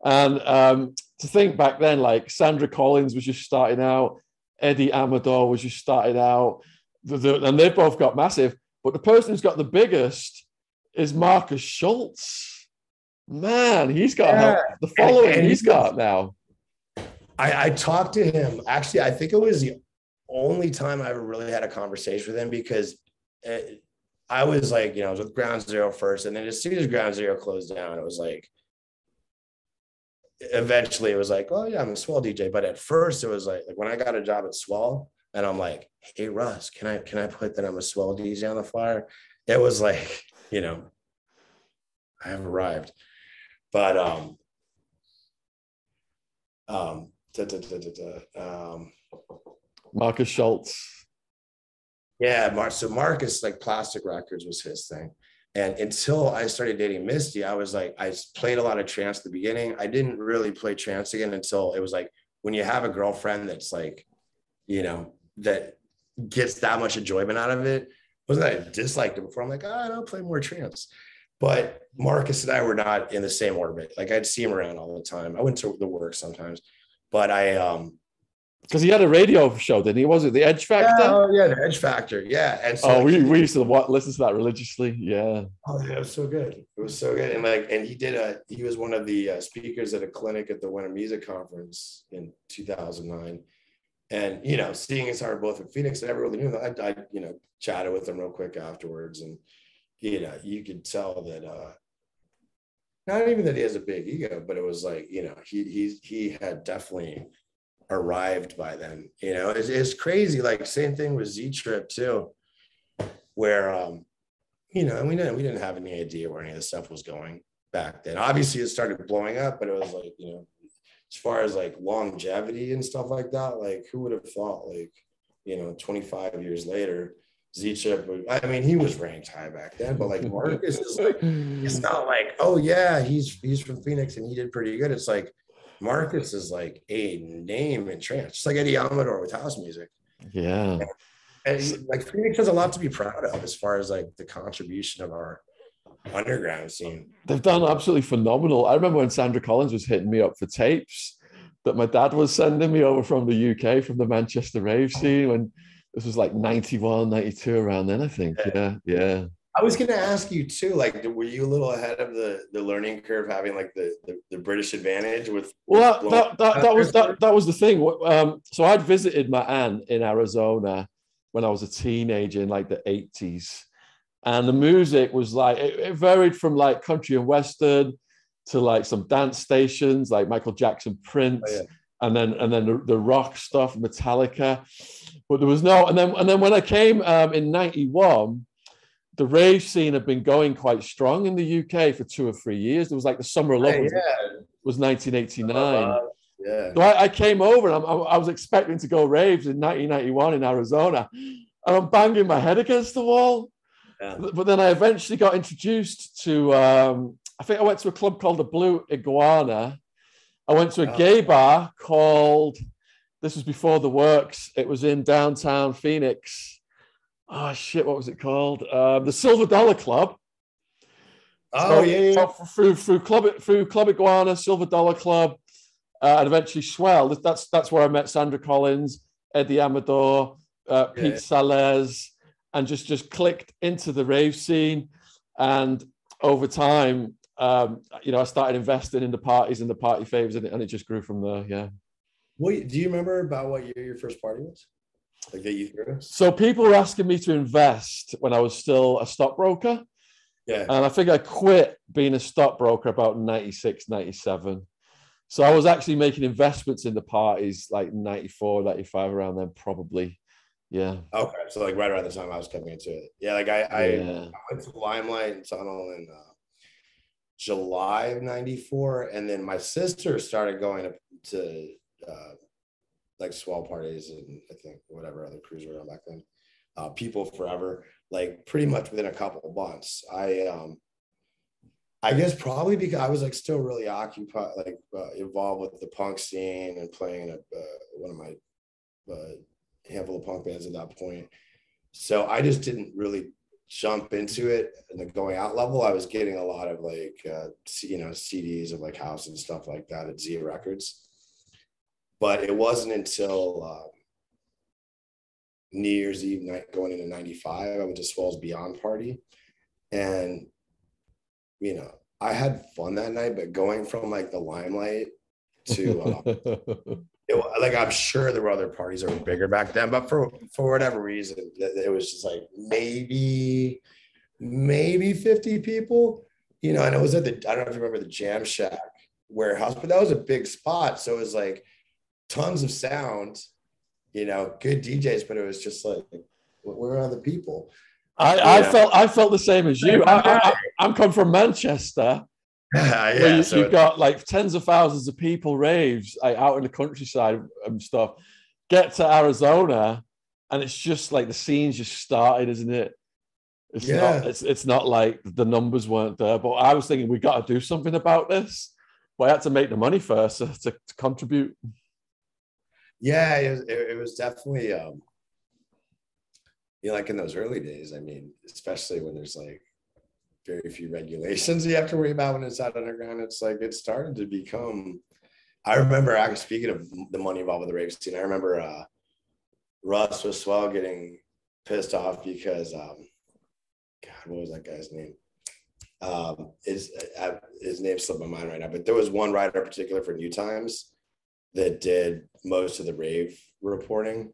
And um, to think back then, like Sandra Collins was just starting out, Eddie Amador was just starting out, the, the, and they both got massive. But the person who's got the biggest is Markus Schulz. Man, he's got yeah. the following and, and he's got now. I, I talked to him. Actually, I think it was the only time I ever really had a conversation with him because it, I was like, you know, I was with Ground Zero first, and then as soon as Ground Zero closed down, it was like, eventually it was like, oh yeah, I'm a Swell DJ. But at first, it was like, like when I got a job at Swell, and I'm like, hey Russ, can I can I put that I'm a Swell DJ on the flyer? It was like, you know, I have arrived, but um, um, da, da, da, um Markus Schulz. Yeah, Mar- so Markus, like Plastic Records was his thing. And until I started dating Misty, I was like, I played a lot of trance at the beginning. I didn't really play trance again until it was like when you have a girlfriend that's like, you know, that gets that much enjoyment out of it. Wasn't that I disliked it before? I'm like, oh, I don't play more trance. But Markus and I were not in the same orbit. Like I'd see him around all the time. I went to the work sometimes, but I um because he had a radio show, didn't he? Was it the Edge Factor? Oh, yeah, the Edge Factor. Yeah. And so, oh, we, we used to watch, listen to that religiously. Yeah. Oh, yeah, it was so good. It was so good. And like, and he did a, he was one of the uh, speakers at a clinic at the Winter Music Conference in 2009. And, you know, seeing how we're both in Phoenix and everyone knew that, I, I, you know, chatted with him real quick afterwards. And, you know, you could tell that, uh, not even that he has a big ego, but it was like, you know, he, he, he had definitely arrived by then. You know, it's, it's crazy. Like same thing with Z Trip too, where um, you know, we didn't we didn't have any idea where any of this stuff was going back then. Obviously, it started blowing up, but it was like you know, as far as like longevity and stuff like that, like who would have thought like you know, 25 years later. Z Trip, I mean, he was ranked high back then, but like Markus is like, it's not like, oh yeah, he's he's from Phoenix and he did pretty good. It's like, Markus is like a name in trance, just like Eddie Amador with house music. Yeah. And, and like Phoenix has a lot to be proud of as far as like the contribution of our underground scene. They've done absolutely phenomenal. I remember when Sandra Collins was hitting me up for tapes that my dad was sending me over from the UK, from the Manchester rave scene when this was like 91, 92 around then, I think. Yeah, yeah. I was going to ask you too. Like, were you a little ahead of the the learning curve, having like the the, the British advantage with? Well, with that, that, that, was that, that was the thing. Um, so I'd visited my aunt in Arizona when I was a teenager in like the eighties, and the music was like it, it, varied from like country and western to like some dance stations like Michael Jackson, Prince. Oh, yeah. And then, and then the, the rock stuff, Metallica, but there was no. And then, and then when I came um, in '91, the rave scene had been going quite strong in the UK for two or three years. There was like the Summer of Love yeah, was, yeah. was 1989. Uh, yeah. So I, I, came over and I'm, i was expecting to go raves in 1991 in Arizona, and I'm banging my head against the wall. Yeah. But then I eventually got introduced to, um, I think I went to a club called the Blue Iguana. I went to a oh. gay bar called, this was before the works, it was in downtown Phoenix oh shit, what was it called? Um, the Silver Dollar Club. Oh so, yeah, yeah. So through through club through Club Iguana, Silver Dollar Club, uh, and eventually Swell. That's that's where I met Sandra Collins, Eddie Amador, uh, Pete yeah. Salez, and just just clicked into the rave scene. And over time, um, you know, I started investing in the parties and the party favors, and it, and it just grew from there. Yeah. Wait, do you remember about what year your first party was? Like get you through? So people were asking me to invest when I was still a stockbroker. Yeah. And I think I quit being a stockbroker about 96, 97. So I was actually making investments in the parties like 94, 95 around then, probably. Yeah. Okay. So like right around the time I was coming into it. Yeah. Like I, I, yeah. I went to Limelight and Tunnel in uh, July of 94. And then my sister started going to, to uh, like swell parties and I think whatever other crews were on back then. Uh, people forever, like pretty much within a couple of months. I um I guess probably because I was like still really occupied, like uh, involved with the punk scene and playing in a, uh, one of my uh, handful of punk bands at that point. So I just didn't really jump into it in the going out level. I was getting a lot of like, uh, you know, CDs of like house and stuff like that at Zia Records. But it wasn't until um, New Year's Eve night going into 95, I went to Swell's Beyond Party. And, you know, I had fun that night, but going from like the limelight to, uh, it, like, I'm sure there were other parties that were bigger back then, but for, for whatever reason, it was just like maybe maybe 50 people. You know, and it was at the, I don't know if you remember the Jam Shack warehouse, but that was a big spot. So it was like tons of sound, you know, good DJs, but it was just like, where are the people? I, I felt I felt the same as you. I, am come from Manchester. yeah, you, so have got like tens of thousands of people raves like, out in the countryside and stuff. Get to Arizona, and it's just like the scene's just started, isn't it? It's Yeah. not. It's it's not like the numbers weren't there, but I was thinking we got to do something about this. But I had to make the money first to, to, to contribute. Yeah, it was, it, it was definitely, um, you know, like in those early days, I mean, especially when there's like very few regulations you have to worry about when it's out underground, it's like it started to become. I remember actually speaking of the money involved with the rave scene, I remember uh, Russ was swell getting pissed off because, um, God, what was that guy's name? Um, his, uh, his name slipped my mind right now, but there was one writer in particular for New Times that did most of the rave reporting.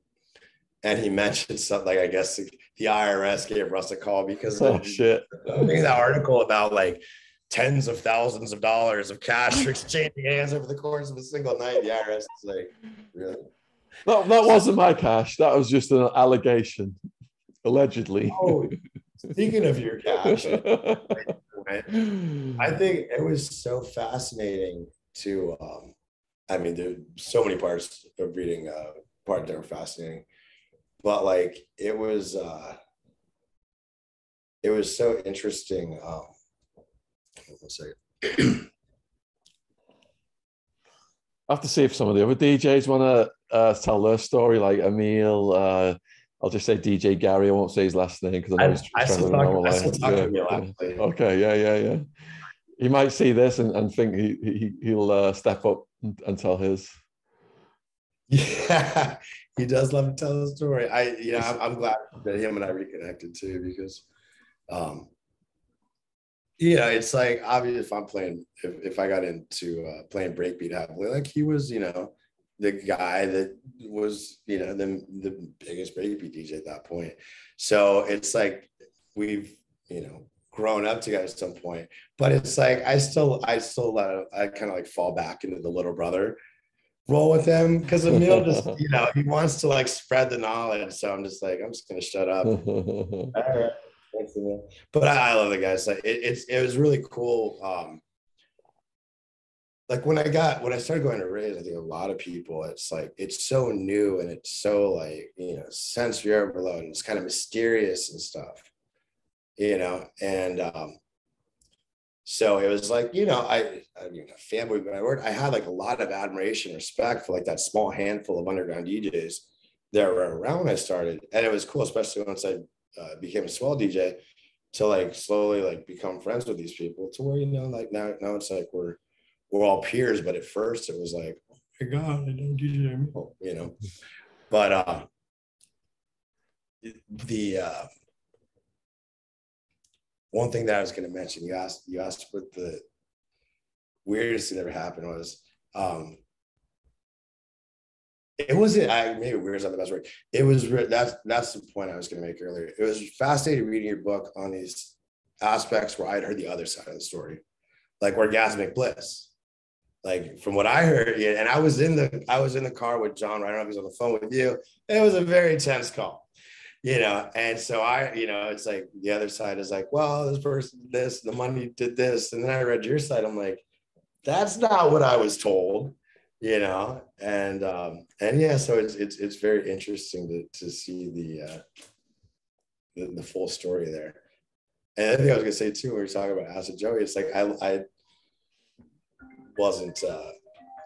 And he mentioned something like, I guess the IRS gave Russ a call because Oh of shit! reading that article about like tens of thousands of dollars of cash exchanging hands over the course of a single night. The IRS is like, really? That, that wasn't my cash. That was just an allegation, allegedly. Oh, speaking of your cash, I think it was so fascinating to um I mean there's so many parts of reading uh part that were fascinating. But like it was uh it was so interesting. Um one second. I have to see if some of the other DJs want to uh, tell their story, like Emil. Uh, I'll just say DJ Gary. I won't say his last name because I know I, he's I still talk, I still talk yeah, to Neil yeah. actually. Okay, yeah, yeah, yeah. He might see this and, and think he, he he'll uh, step up and, and tell his. Yeah, he does love to tell the story. I yeah, I'm, I'm glad that him and I reconnected too because, um, yeah, it's like obviously if I'm playing if, if I got into uh, playing breakbeat heavily, like he was, you know, the guy that was, you know, the the biggest breakbeat DJ at that point. So it's like we've, you know, grown up together at some point, but it's like I still I still uh, I kind of like fall back into the little brother roll with him because Emil just you know he wants to like spread the knowledge. So I'm just like I'm just gonna shut up. All right. Thanks, But I, I love the guys. Like it, it's it was really cool. Um, like when I got when I started going to raise, I think a lot of people it's like it's so new and it's so like you know sensory overload and it's kind of mysterious and stuff, you know. And um, so it was like you know I I mean family but I worked I had like a lot of admiration respect for like that small handful of underground DJs that were around when I started and it was cool especially once I uh, became a swell DJ to like slowly like become friends with these people to where you know like now now it's like we're we're all peers but at first it was like oh my god I know DJ Emil, you know but uh the uh one thing that I was going to mention, you asked, you asked what the weirdest thing that ever happened was, um, it wasn't, I maybe weird is not the best word. It was, that's, that's the point I was going to make earlier. It was fascinating reading your book on these aspects where I'd heard the other side of the story, like orgasmic bliss. Like from what I heard, and I was in the, I was in the car with John, right? I don't know if he was on the phone with you. It was a very tense call you know and so i you know it's like the other side is like well this person this the money did this and then i read your side i'm like that's not what i was told you know and um and yeah so it's it's, it's very interesting to to see the uh the, the full story there. And i think i was gonna say too when we were talking about acid joey it's like i i wasn't uh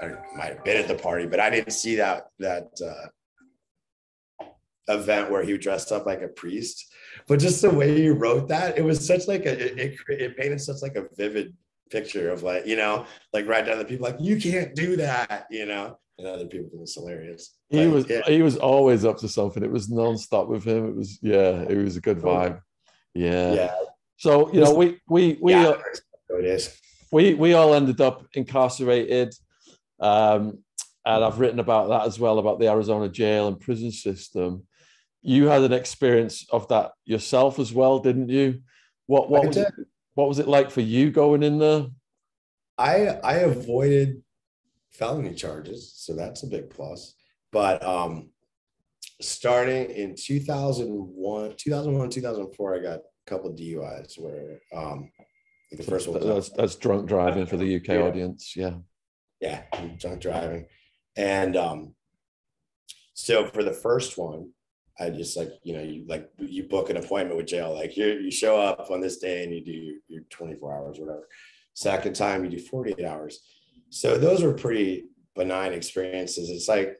i might have been at the party but i didn't see that that uh event where he dressed up like a priest but just the way you wrote that it was such like a it, it, it painted such like a vivid picture of like you know like right down the people like you can't do that you know and other people think it's hilarious He Like, was yeah. he was always up to something. It was non-stop with him. It was yeah, it was a good vibe. Yeah. yeah So you know, we we we yeah, uh, it is we we all ended up incarcerated. Um, and I've written about that as well about the Arizona jail and prison system. You had an experience of that yourself as well, didn't you? What what was it, what was it like for you going in there? I I avoided felony charges, so that's a big plus. But um, starting in 2001, 2001, 2004, I got a couple DUIs where um, the first one that's, that's drunk driving for the UK yeah. audience. Yeah. Yeah, drunk driving. And um, so for the first one, I just like, you know, you like you book an appointment with jail, like here you show up on this day and you do your 24 hours, whatever. Second time you do 48 hours. So those were pretty benign experiences. It's like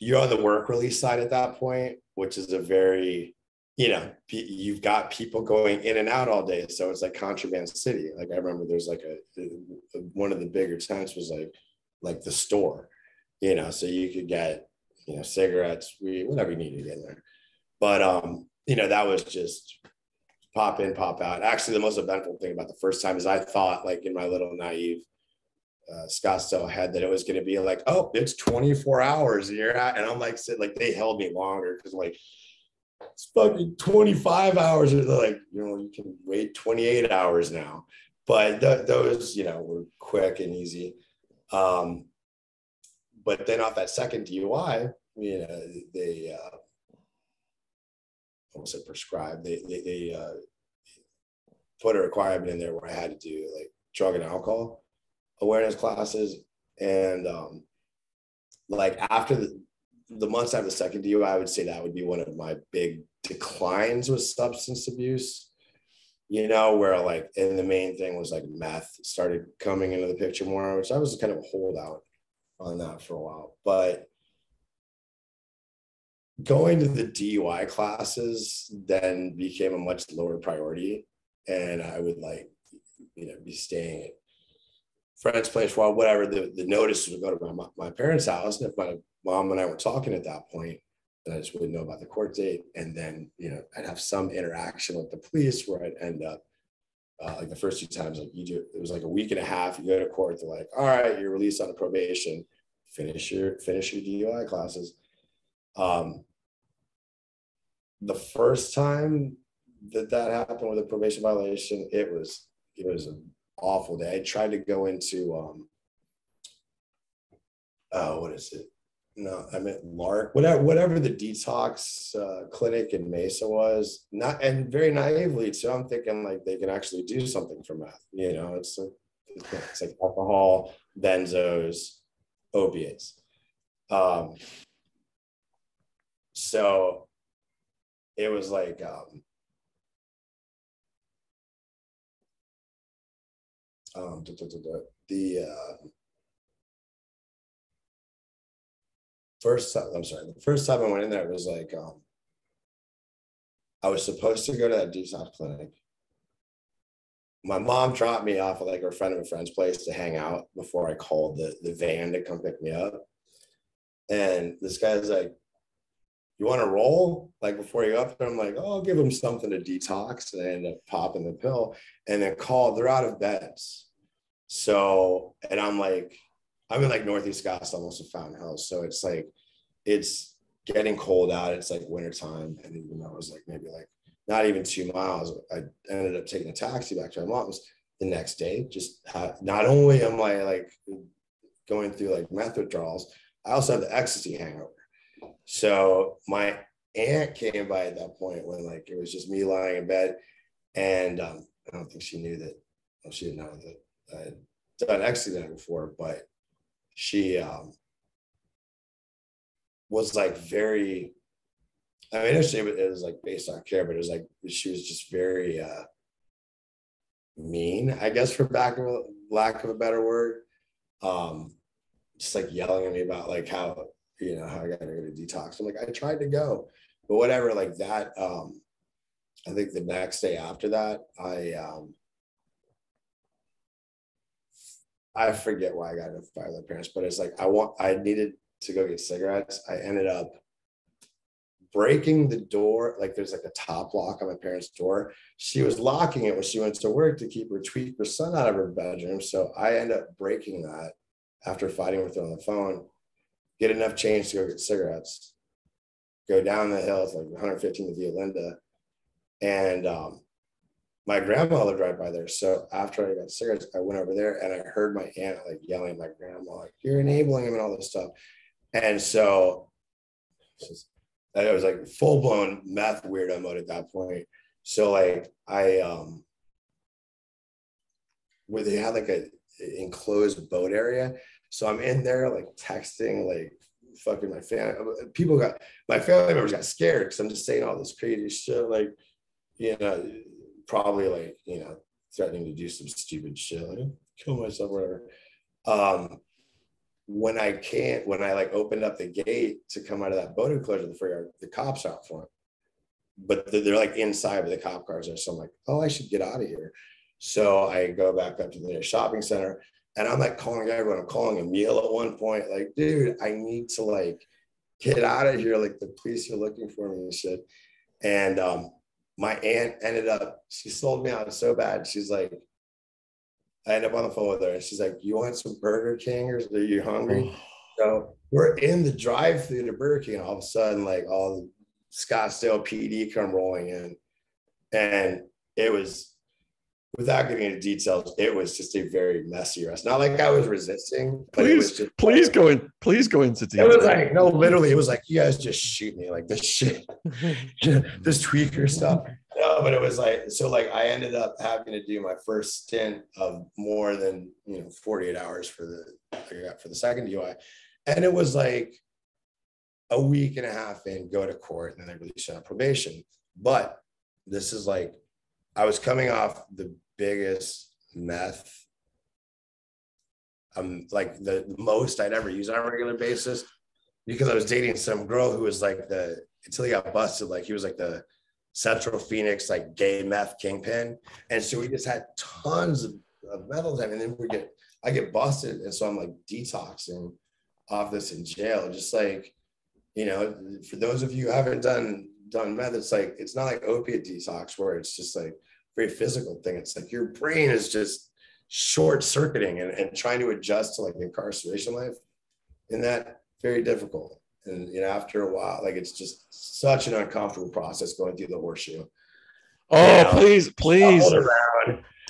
you're on the work release side at that point, which is a very, you know, you've got people going in and out all day. So it's like contraband city. Like I remember there's like a, one of the bigger tents was like, like the store, you know, so you could get, you know, cigarettes, weed, whatever you needed in there. But, um, you know, that was just pop in, pop out. Actually, the most eventful thing about the first time is I thought like in my little naive uh, Scottsdale had that it was going to be like, oh, it's 24 hours and you're at, and I'm like, like they held me longer because like it's fucking 25 hours. Or they're like, you know, you can wait 28 hours now. But th- those, you know, were quick and easy. Um, but then off that second DUI, you know, they uh, almost said prescribed. They they, they uh, put a requirement in there where I had to do like drug and alcohol awareness classes and um, like after the, the months after the second DUI, I would say that would be one of my big declines with substance abuse. You know, where like, and the main thing was like meth started coming into the picture more, which I was kind of a holdout on that for a while. But going to the DUI classes then became a much lower priority. And I would like, you know, be staying at friend's place while whatever the, the notice would go to my, my parents' house. And if my mom and I were talking at that point, then I just wouldn't know about the court date. And then, you know, I'd have some interaction with the police where I'd end up uh, like the first two times, like you do, it was like a week and a half. You go to court, they're like, all right, you're released on probation, finish your finish your DUI classes. Um, the first time that that happened with a probation violation, it was it was an awful day. I tried to go into um oh what is it? No, I meant Lark, whatever whatever the detox uh, clinic in Mesa was. Not and very naively too. I'm thinking like they can actually do something for meth. You know, it's a, it's like alcohol, benzos, opiates. Um, so it was like um, um, the uh, first time, I'm sorry, the first time I went in there, it was like, um, I was supposed to go to that detox clinic. My mom dropped me off at like a friend of a friend's place to hang out before I called the, the van to come pick me up. And this guy's like, you want to roll like before you go up there? I'm like, oh, I'll give them something to detox. And I end up popping the pill and then called, they're out of beds. So, and I'm like, I'm in like Northeast Scottsdale, almost a Fountain Hills. So it's like, it's getting cold out. It's like wintertime. And even though it was like maybe like not even two miles, I ended up taking a taxi back to my mom's the next day. Just have, not only am I like going through like meth withdrawals, I also have the ecstasy hangover. So my aunt came by at that point when like it was just me lying in bed, and um, I don't think she knew that. Well, she didn't know that I had done ecstasy before, but she um, was like very. I mean, initially it was like based on care, but it was like she was just very uh, mean, I guess, for back of a, lack of a better word. Um, just like yelling at me about like how you know, how I got to go to detox. I'm like, I tried to go, but whatever, like that. Um, I think the next day after that, I um, I forget why I got notified by the parents, but it's like I want I needed to go get cigarettes. I ended up breaking the door. Like there's like a top lock on my parents' door. She was locking it when she went to work to keep her tweak her son out of her bedroom. So I end up breaking that after fighting with her on the phone get enough change to go get cigarettes, go down the hill, it's like 115 to Via Linda. And um, my grandma lived right by there. So after I got cigarettes, I went over there and I heard my aunt like yelling at my grandma, like, you're enabling him and all this stuff. And so I was like full blown meth weirdo mode at that point. So like I um where they had like a enclosed boat area. So I'm in there like texting like fucking my family. People got my family members got scared because I'm just saying all this crazy shit. Like, you know, probably like, you know, threatening to do some stupid shit, like kill myself, whatever. Um, when I can't, when I like opened up the gate to come out of that boat enclosure, the yard, the cops are out front. But they're like inside, but the cop cars are. So I'm like, oh, I should get out of here. So I go back up to the shopping center and I'm like calling everyone. I'm calling Emil at one point, like, dude, I need to like get out of here. Like the police are looking for me and shit. And um, my aunt ended up, she sold me out so bad. She's like, I end up on the phone with her and she's like, You want some Burger King or are you hungry? Oh. So we're in the drive through to Burger King. All of a sudden, like all the Scottsdale PD come rolling in. And it was without getting into details, it was just a very messy arrest. Not like I was resisting, but please, it was just please go in, please go into detail. It was like no, literally, it was like you guys just shoot me like this shit, this tweaker stuff. No, but it was like so. Like I ended up having to do my first stint of more than you know 48 hours for the for the second DUI, and it was like a week and a half in, go to court, and then they release you on probation. But this is like I was coming off the biggest meth um like the, the most I'd ever use on a regular basis because I was dating some girl who was like the until he got busted, like he was like the Central Phoenix like gay meth kingpin, and so we just had tons of, of metals, and then we get I get busted, and so I'm like detoxing off this in jail, just like you know, for those of you who haven't done done meth, it's like it's not like opiate detox where it's just like very physical thing. It's like your brain is just short circuiting and, and trying to adjust to like incarceration life. And that very difficult. And you know, after a while, like it's just such an uncomfortable process going through the horseshoe. Oh, you know, please, please,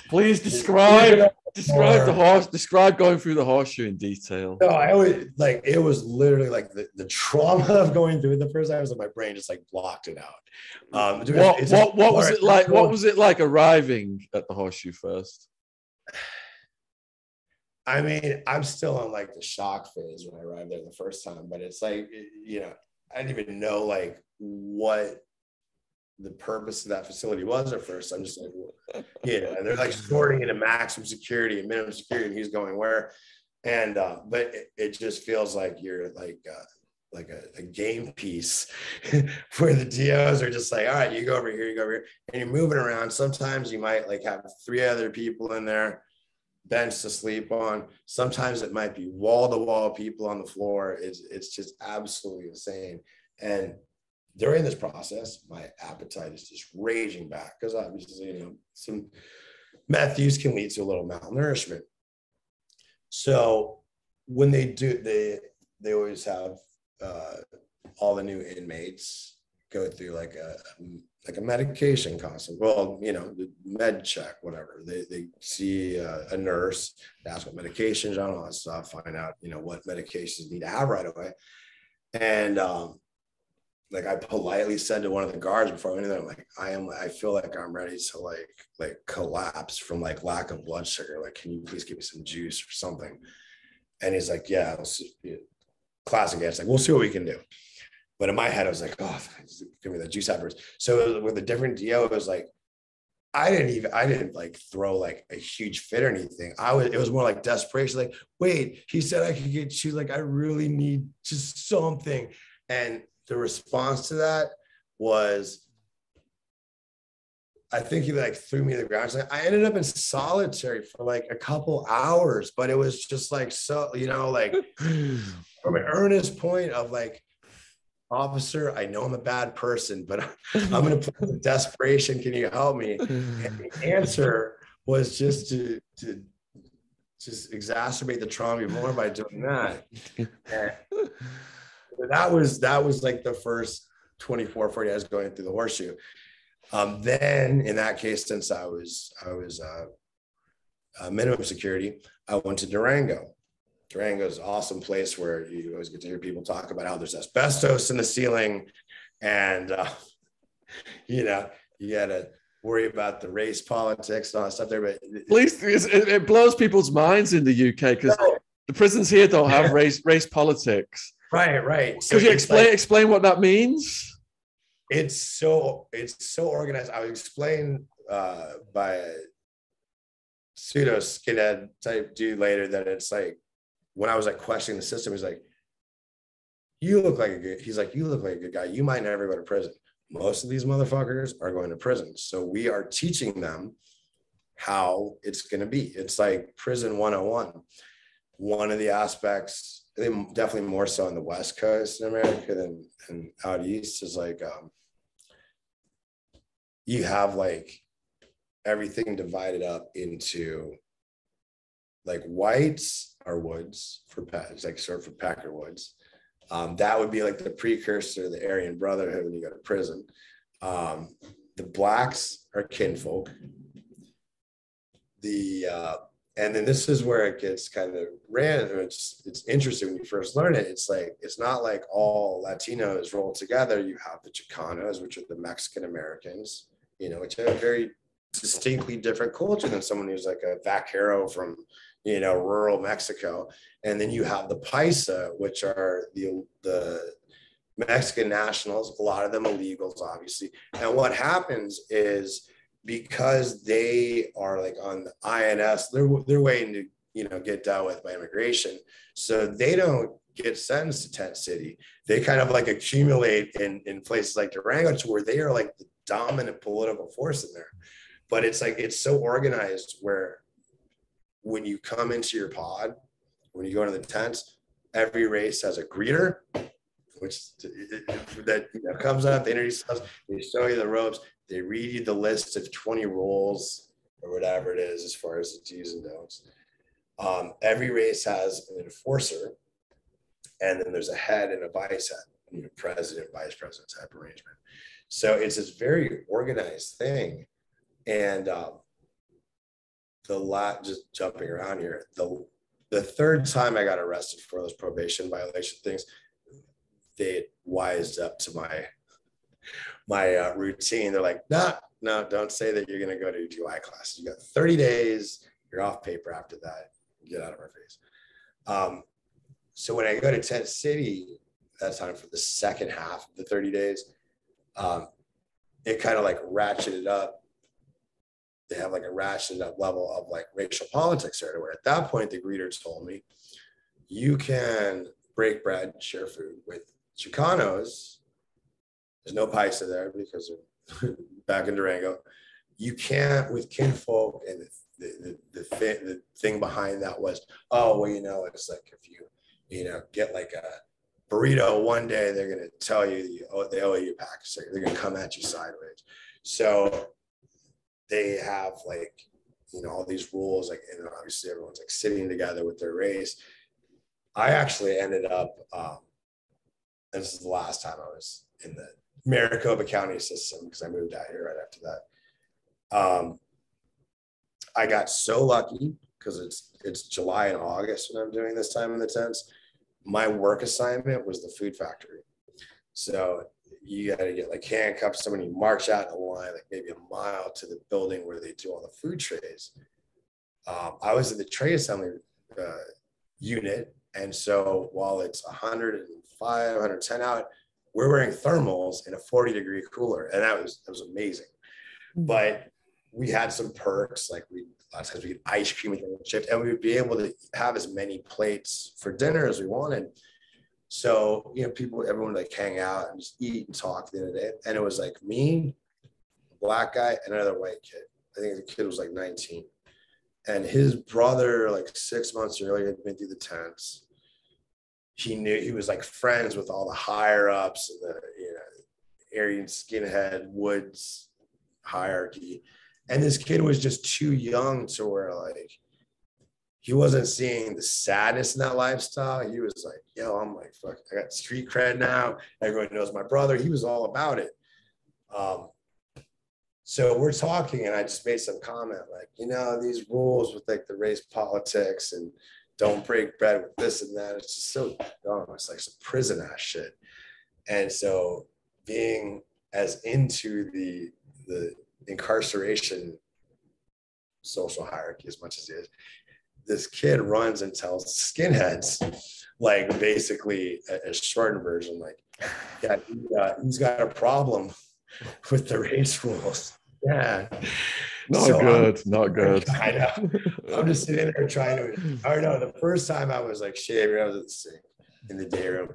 please describe describe the horse. Describe going through the horseshoe in detail. No, I always like it was literally like the, the trauma of going through it. The first time was like my brain just like blocked it out. Um, what what, what was it like? What was it like arriving at the horseshoe first? I mean, I'm still on like the shock phase when I arrived there the first time, but it's like you know, I didn't even know like what the purpose of that facility was at first. I'm just like, yeah, and they're like sorting into maximum security and minimum security, and he's going where. And uh, but it, it just feels like you're like uh, like a, a, game piece where the DOs are just like, all right, you go over here, you go over here, and you're moving around. Sometimes you might like have three other people in there, bench to sleep on. Sometimes it might be wall to wall people on the floor. It's it's just absolutely insane. And during this process, my appetite is just raging back because obviously, you know, some meth use can lead to a little malnourishment. So when they do, they they always have uh, all the new inmates go through like a like a medication consult. Well, you know, the med check, whatever. They they see a, a nurse, ask what medications on all that stuff, find out you know what medications need to have right away, and um, like I politely said to one of the guards before I went in there, like, I am, I feel like I'm ready to like, like collapse from like lack of blood sugar. Like, can you please give me some juice or something? And he's like, yeah, classic It's Like, we'll see what we can do. But in my head, I was like, oh, give me the juice afterwards. So with a different DO, it was like, I didn't even, I didn't like throw like a huge fit or anything. I was, it was more like desperation. Like, wait, he said I could get you. Like, I really need just something. And the response to that was I think he like threw me to the ground. I ended up in solitary for like a couple hours, but it was just like so, you know, like from an earnest point of like, officer, I know I'm a bad person, but I'm gonna put the desperation. Can you help me? And the answer was just to to just exacerbate the trauma more by doing that. And, that was that was like the first 24 40 hours going through the horseshoe Um, then in that case, since I was I was uh, uh, minimum security, I went to Durango. Durango is an awesome place where you always get to hear people talk about how there's asbestos in the ceiling, and uh, you know you got to worry about the race politics and all that stuff there. But at least it, blows people's minds in the UK because no. the prisons here don't have race race politics. Right, right. So Could you explain like, explain what that means? It's so it's so organized. I was explained uh, by a pseudo skinhead type dude later that it's like when I was like questioning the system, he's like, "You look like a good." He's like, "You look like a good guy. You might never go to prison." Most of these motherfuckers are going to prison, so we are teaching them how it's going to be. It's like prison 101. One of the aspects definitely more so on the West Coast in America than, than out east is like um, you have like everything divided up into like whites are woods for pets, like sort of for Peckerwoods. Um, that would be like the precursor, the Aryan Brotherhood when you go to prison. Um, the blacks are kinfolk. The uh, and then this is where it gets kind of random. It's it's interesting when you first learn it. It's like it's not like all Latinos roll together. You have the Chicanos, which are the Mexican Americans, you know, which have a very distinctly different culture than someone who's like a vaquero from you know rural Mexico. And then you have the Paisa, which are the the Mexican nationals, a lot of them illegals, obviously. And what happens is because they are like on the INS, they're they're waiting to you know get dealt with by immigration, so they don't get sentenced to tent city. They kind of like accumulate in in places like Durango to where they are like the dominant political force in there. But it's like it's so organized where when you come into your pod, when you go into the tents, every race has a greeter, which that you know, comes up, they introduce us, they show you the ropes, they read you the list of 20 rules or whatever it is as far as the do's and don'ts. Um, every race has an enforcer, and then there's a head and a vice head, you know, president, vice president type arrangement. So it's this very organized thing. And um, the lot just jumping around here, the the third time I got arrested for those probation violation things, they wised up to my my uh, routine. They're like, no, no, don't say that you're going to go to DUI classes. You got 30 days. You're off paper after that. Get out of our face. Um, so when I go to Tent City, that time for the second half of the 30 days, um, it kind of like ratcheted up. They have like a ratcheted up level of like racial politics there, where at that point the greeter told me, you can break bread, share food with Chicanos there's no Paisa there because they're back in Durango. You can't with kinfolk and the the, the, the, the thing behind that was, oh, well, you know, it's like if you, you know, get like a burrito one day, they're going to tell you, you they owe you a pack. So they're going to come at you sideways. So they have like, you know, all these rules, like, and obviously everyone's like sitting together with their race. I actually ended up, um, this is the last time I was in the Maricopa County system because I moved out here right after that. Um, I got so lucky because it's it's July and August when I'm doing this time in the tents. My work assignment was the food factory. So you got to get like handcuffs. Somebody march out in a line, like maybe a mile to the building where they do all the food trays. Um, I was in the tray assembly uh, unit, and so while it's 105, 110 out, we're wearing thermals in a 40 degree cooler and that was that was amazing mm. but we had some perks like we a lot of times we get ice cream with the shift and we would be able to have as many plates for dinner as we wanted so you know people everyone like hang out and just eat and talk the the day. And it was like me a black guy and another white kid. I think the kid was like 19 and his brother like six months earlier had been through the tents. He knew he was like friends with all the higher ups and the you know Aryan skinhead Woods hierarchy. And this kid was just too young to where like he wasn't seeing the sadness in that lifestyle. He was like, yo, I'm like, fuck, I got street cred now. Everyone knows my brother. He was all about it. Um, so we're talking, and I just made some comment like, you know, these rules with like the race politics and don't break bread with this and that. It's just so dumb. It's like some prison ass shit. And so being as into the the incarceration social hierarchy as much as he is, this kid runs and tells skinheads, like basically a, a shortened version, like, yeah, he, uh, he's got a problem with the race rules. Yeah. Not so good. I'm, not good. I know. I'm just sitting there trying to. I don't know. The first time I was like shaving, I was at the sink in the day room,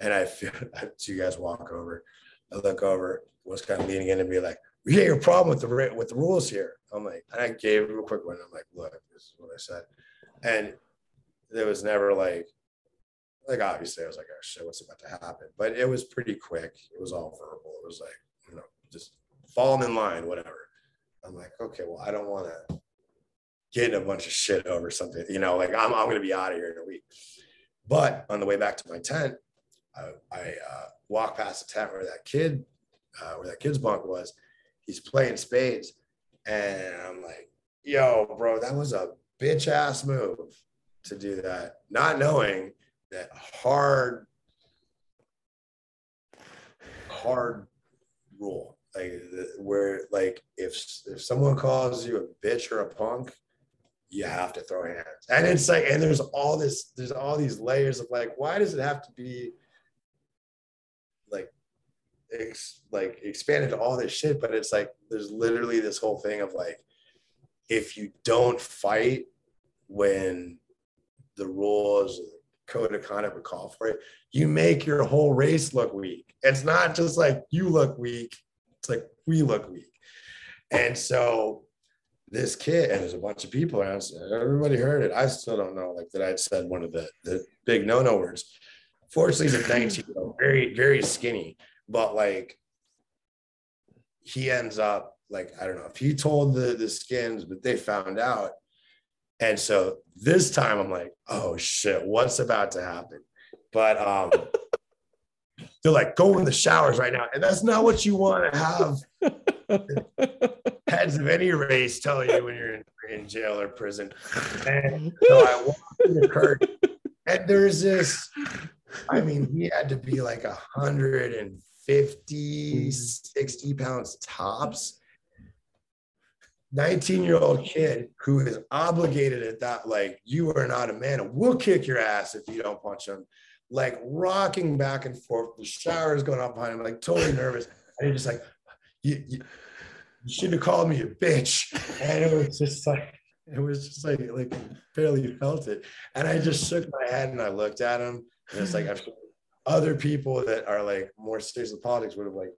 and I feel two guys walk over. I look over, was kind of leaning in and be like, "We got your problem with the with the rules here." I'm like, and I gave him a quick one. I'm like, "Look, this is what I said," and there was never like, like obviously I was like, "Oh shit, what's about to happen?" But it was pretty quick. It was all verbal. It was like, you know, just falling in line, whatever. I'm like, okay, well, I don't want to get in a bunch of shit over something, you know, like I'm, I'm going to be out of here in a week. But on the way back to my tent, I, I uh, walked past the tent where that kid, uh, where that kid's bunk was. He's playing spades. And I'm like, yo, bro, that was a bitch ass move to do that, not knowing that hard, hard rule. Like where like if if someone calls you a bitch or a punk you have to throw hands. And it's like and there's all this there's all these layers of like why does it have to be like ex, like expanded to all this shit? But it's like there's literally this whole thing of like if you don't fight when the rules code of conduct would call for it you make your whole race look weak it's not just like you look weak it's like we look weak. And so this kid, and there's a bunch of people around, everybody heard it. I still don't know, like that I'd said one of the, the big no-no words. Fortunately, he's a 19 very, very skinny, but like he ends up like, I don't know if he told the the skins, but they found out. And so this time I'm like, oh shit, what's about to happen? But um they're like, go in the showers right now. And that's not what you want to have heads of any race tell you when you're in, in jail or prison. And so I walked in the curtain, and there's this, I mean, he had to be like 150, 60 pounds tops. 19 year old kid who is obligated at that, like, you are not a man, and we'll kick your ass if you don't punch him like rocking back and forth. The shower is going up behind him, like totally nervous. And he's just like, you, you, you shouldn't have called me a bitch. And it was just like, it was just like, like barely felt it. And I just shook my head and I looked at him. And it's like, I've other people that are like more serious with politics would have like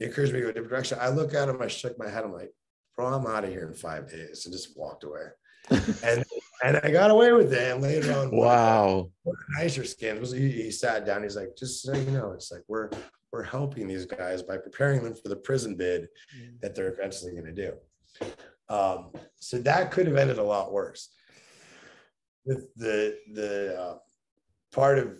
encouraged me to go a different direction. I look at him, I shook my head. I'm like, bro, I'm out of here in five days and just walked away. and and I got away with it. And later on, wow, nicer skins was he, he sat down. He's like, just so you know, it's like we're we're helping these guys by preparing them for the prison bid mm. that they're eventually going to do. Um, so that could have ended a lot worse. The the the uh, part of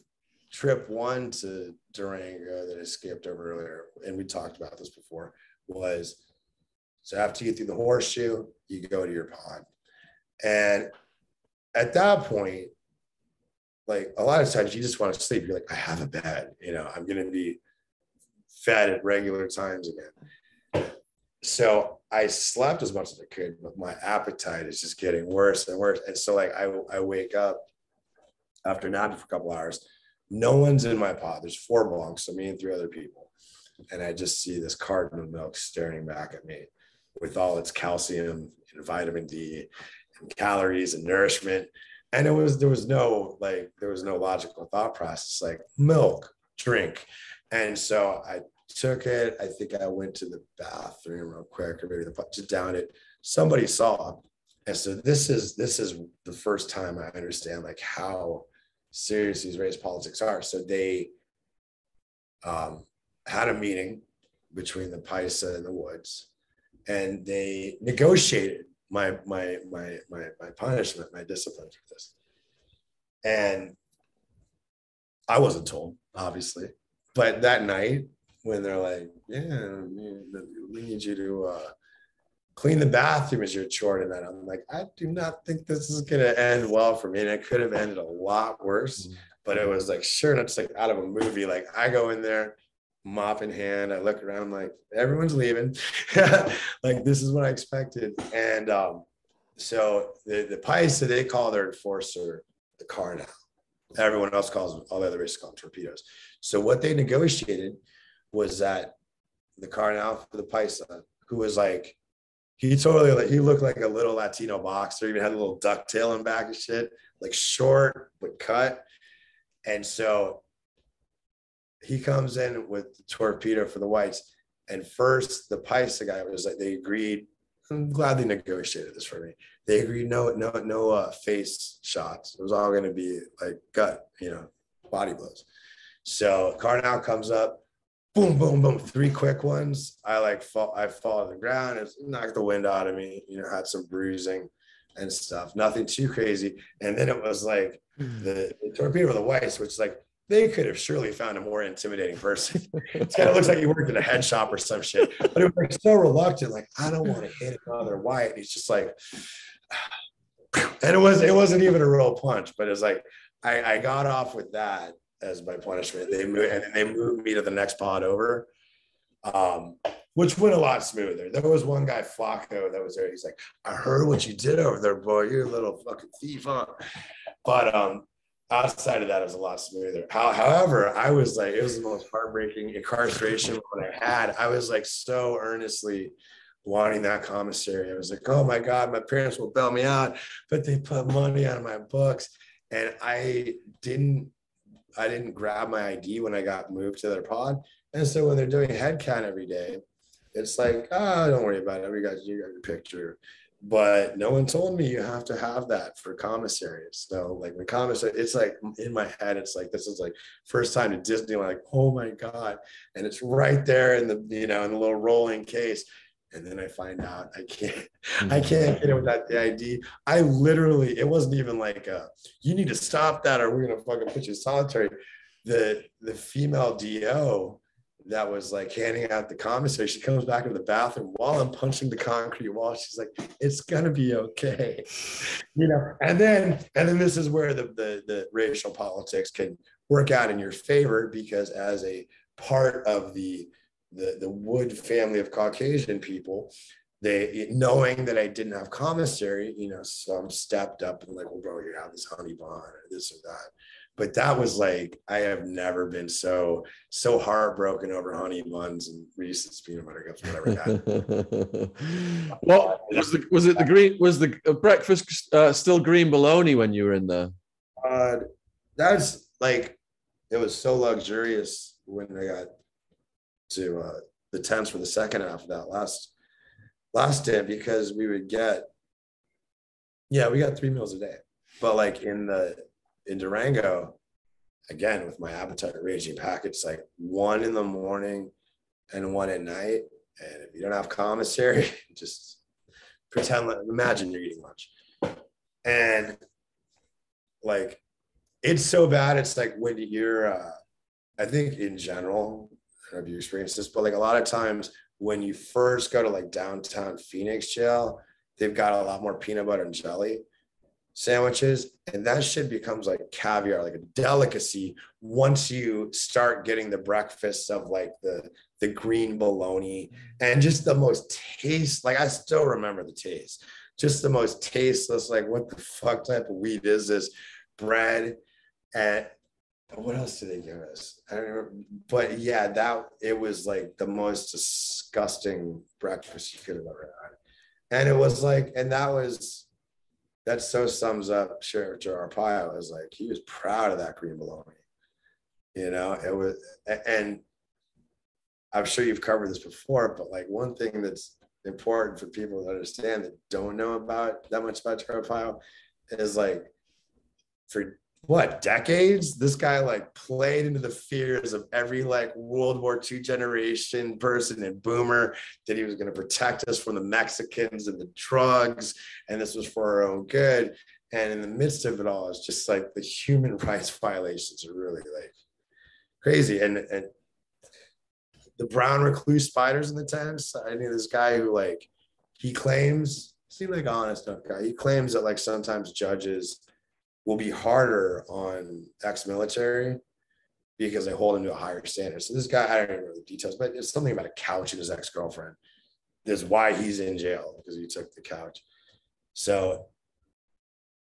trip one to Durango that I skipped over earlier, and we talked about this before, was so after you get through the horseshoe, you go to your pond. And at that point, like a lot of times you just want to sleep. You're like, I have a bed, you know, I'm going to be fed at regular times again. So I slept as much as I could, but my appetite is just getting worse and worse. And so like I, I wake up after napping for a couple hours. No one's in my pod. There's four bunks, so me and three other people. And I just see this carton of milk staring back at me with all its calcium and vitamin D and calories and nourishment. And it was there was no like there was no logical thought process like milk, drink. And so I took it. I think I went to the bathroom real quick, or maybe the just down it. Somebody saw, and so this is this is the first time I understand like how serious these race politics are. So they um, had a meeting between the Paisa and the Woods, and they negotiated my my my my my punishment, my discipline for this. And I wasn't told, obviously, but that night when they're like, "Yeah, we need you to uh, clean the bathroom is your chore tonight. I'm like, I do not think this is gonna end well for me. And it could have ended a lot worse. Mm-hmm. But it was like sure, it's like out of a movie. Like I go in there, mop in hand. I look around, like everyone's leaving. like this is what I expected. And um, so the the Paisa, they call their enforcer the carnal. Everyone else calls all the other races call torpedoes. So what they negotiated was that the carnal for the Paisa, who was like, he totally like he looked like a little Latino boxer, even had a little ducktail in back and shit, like short but cut. And so he comes in with the torpedo for the whites. And first, the Paisa guy was like, they agreed. I'm glad they negotiated this for me. They agreed no, no, no uh, face shots. It was all going to be like gut, you know, body blows. So Carnal comes up, boom, boom, boom, three quick ones. I like fall, I fall on the ground. It knocked the wind out of me. You know, had some bruising and stuff. Nothing too crazy. And then it was like hmm. the, the torpedo of the whites, which like they could have surely found a more intimidating person. it kind of looks like he worked in a head shop or some shit. But it was like so reluctant, like I don't want to hit another white. He's just like, and it was it wasn't even a real punch, but it's like I, I got off with that as my punishment. They moved and they moved me to the next pod over. Um, which went a lot smoother. There was one guy, Flacco, that was there. He's like, I heard what you did over there, boy. You're a little fucking thief, huh? But um, outside of that, it was a lot smoother. How, however, I was like, it was the most heartbreaking incarceration I had. I was like so earnestly wanting that commissary. I was like, oh my God, my parents will bail me out, but they put money on my books. And I didn't, I didn't grab my ID when I got moved to their pod. And so when they're doing head count every day, it's like, oh, don't worry about it. We got you got your picture but no one told me you have to have that for commissaries. So like the commissary, it's like in my head, it's like this is like first time to Disney, like oh my god, and it's right there in the you know in the little rolling case. And then I find out I can't, I can't get it without the ID. I literally, it wasn't even like, a, you need to stop that or we're gonna fucking put you solitary. The the female DO that was like handing out the commissary. She comes back into the bathroom while I'm punching the concrete wall. She's like, "It's gonna be okay," you know. And then, and then this is where the the, the racial politics can work out in your favor because as a part of the the the Wood family of Caucasian people, they knowing that I didn't have commissary, you know, some stepped up and like, well, bro, you have this honey bun or this or that but that was like I have never been so so heartbroken over honey buns and Reese's peanut butter cups, whatever. what was the was it the green was the breakfast uh, still green bologna when you were in there? Uh, that's like it was so luxurious when I got to uh, the tents for the second half of that last last day because we would get yeah we got three meals a day but like in the in Durango, again with my appetite raging pack, it's like one in the morning and one at night. And if you don't have commissary, just pretend imagine you're eating lunch. And like it's so bad. It's like when you're uh, I think in general, have you experienced this, but like a lot of times when you first go to like downtown Phoenix jail, they've got a lot more peanut butter and jelly sandwiches and that shit becomes like caviar like a delicacy once you start getting the breakfasts of like the the green bologna and just the most taste like i still remember the taste. Just the most tasteless like what the fuck type of wheat is this? Bread and what else did they give us? I don't remember but yeah that it was like the most disgusting breakfast you could have ever had. And it was like and that was that so sums up Sheriff Arpaio as like he was proud of that green bologna. You know, it was, and I'm sure you've covered this before, but like one thing that's important for people to understand that don't know about that much about Joe Arpaio is like for what decades this guy like played into the fears of every like world war ii generation person and boomer that he was going to protect us from the mexicans and the drugs and this was for our own good and in the midst of it all it's just like the human rights violations are really like crazy and and the brown recluse spiders in the tents i knew this guy who like he claims, seemed like honest enough guy. He claims that like sometimes judges will be harder on ex-military because they hold him to a higher standard. So this guy, I don't know the details, but it's something about a couch and his ex-girlfriend. Is why he's in jail because he took the couch. So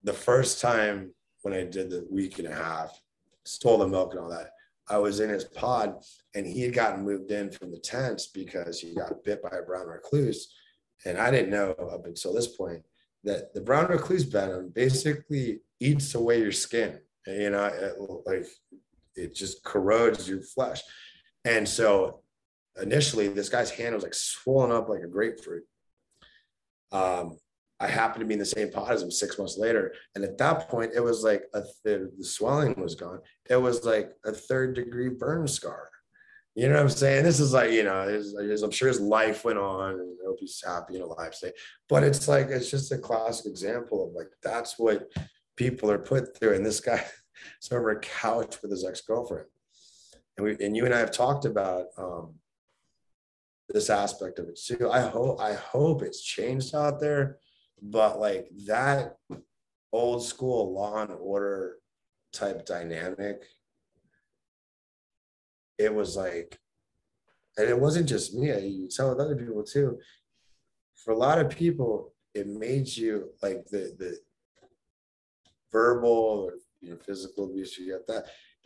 the first time when I did the week and a half, stole the milk and all that, I was in his pod and he had gotten moved in from the tents because he got bit by a brown recluse. And I didn't know up until this point that the brown recluse venom basically eats away your skin. You know, it, like it just corrodes your flesh. And so initially, this guy's hand was like swollen up like a grapefruit. Um, I happened to be in the same pot as him six months later. And at that point, it was like a th- the swelling was gone. It was like a third degree burn scar. You know what I'm saying? This is like, you know, I'm sure his life went on and I hope he's happy in a life. But it's like, it's just a classic example of like, that's what people are put through. And this guy is over a couch with his ex girlfriend. And, we, and you and I have talked about um, this aspect of it too. I hope, I hope it's changed out there but like that old school law and order type dynamic it was like and it wasn't just me you tell with other people too. For a lot of people it made you like the the verbal or you know, physical abuse you get that.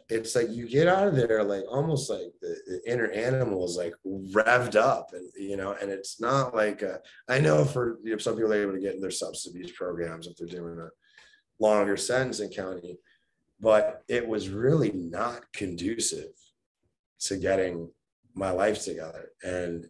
It's like you get out of there like almost like the, the, inner animal is like revved up and you know and it's not like a, I know for you know, some people are able to get in their substance abuse programs if they're doing a longer sentence in county but it was really not conducive to getting my life together. And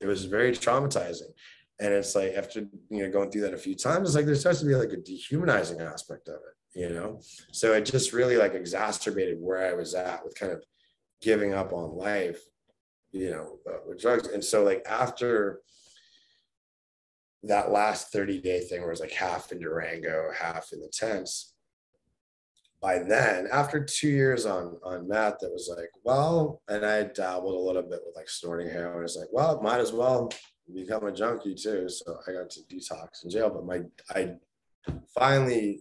it was very traumatizing. And it's like after you know going through that a few times it's like there starts to be like a dehumanizing aspect of it you know? So it just really like exacerbated where i was at with kind of giving up on life you know uh, with drugs. And so like after that last 30 day thing where it was like half in durango half in the tents by then after two years on on meth it was like well and i dabbled a little bit with like snorting heroin it's like well might as well become a junkie too so i got to detox in jail but my i finally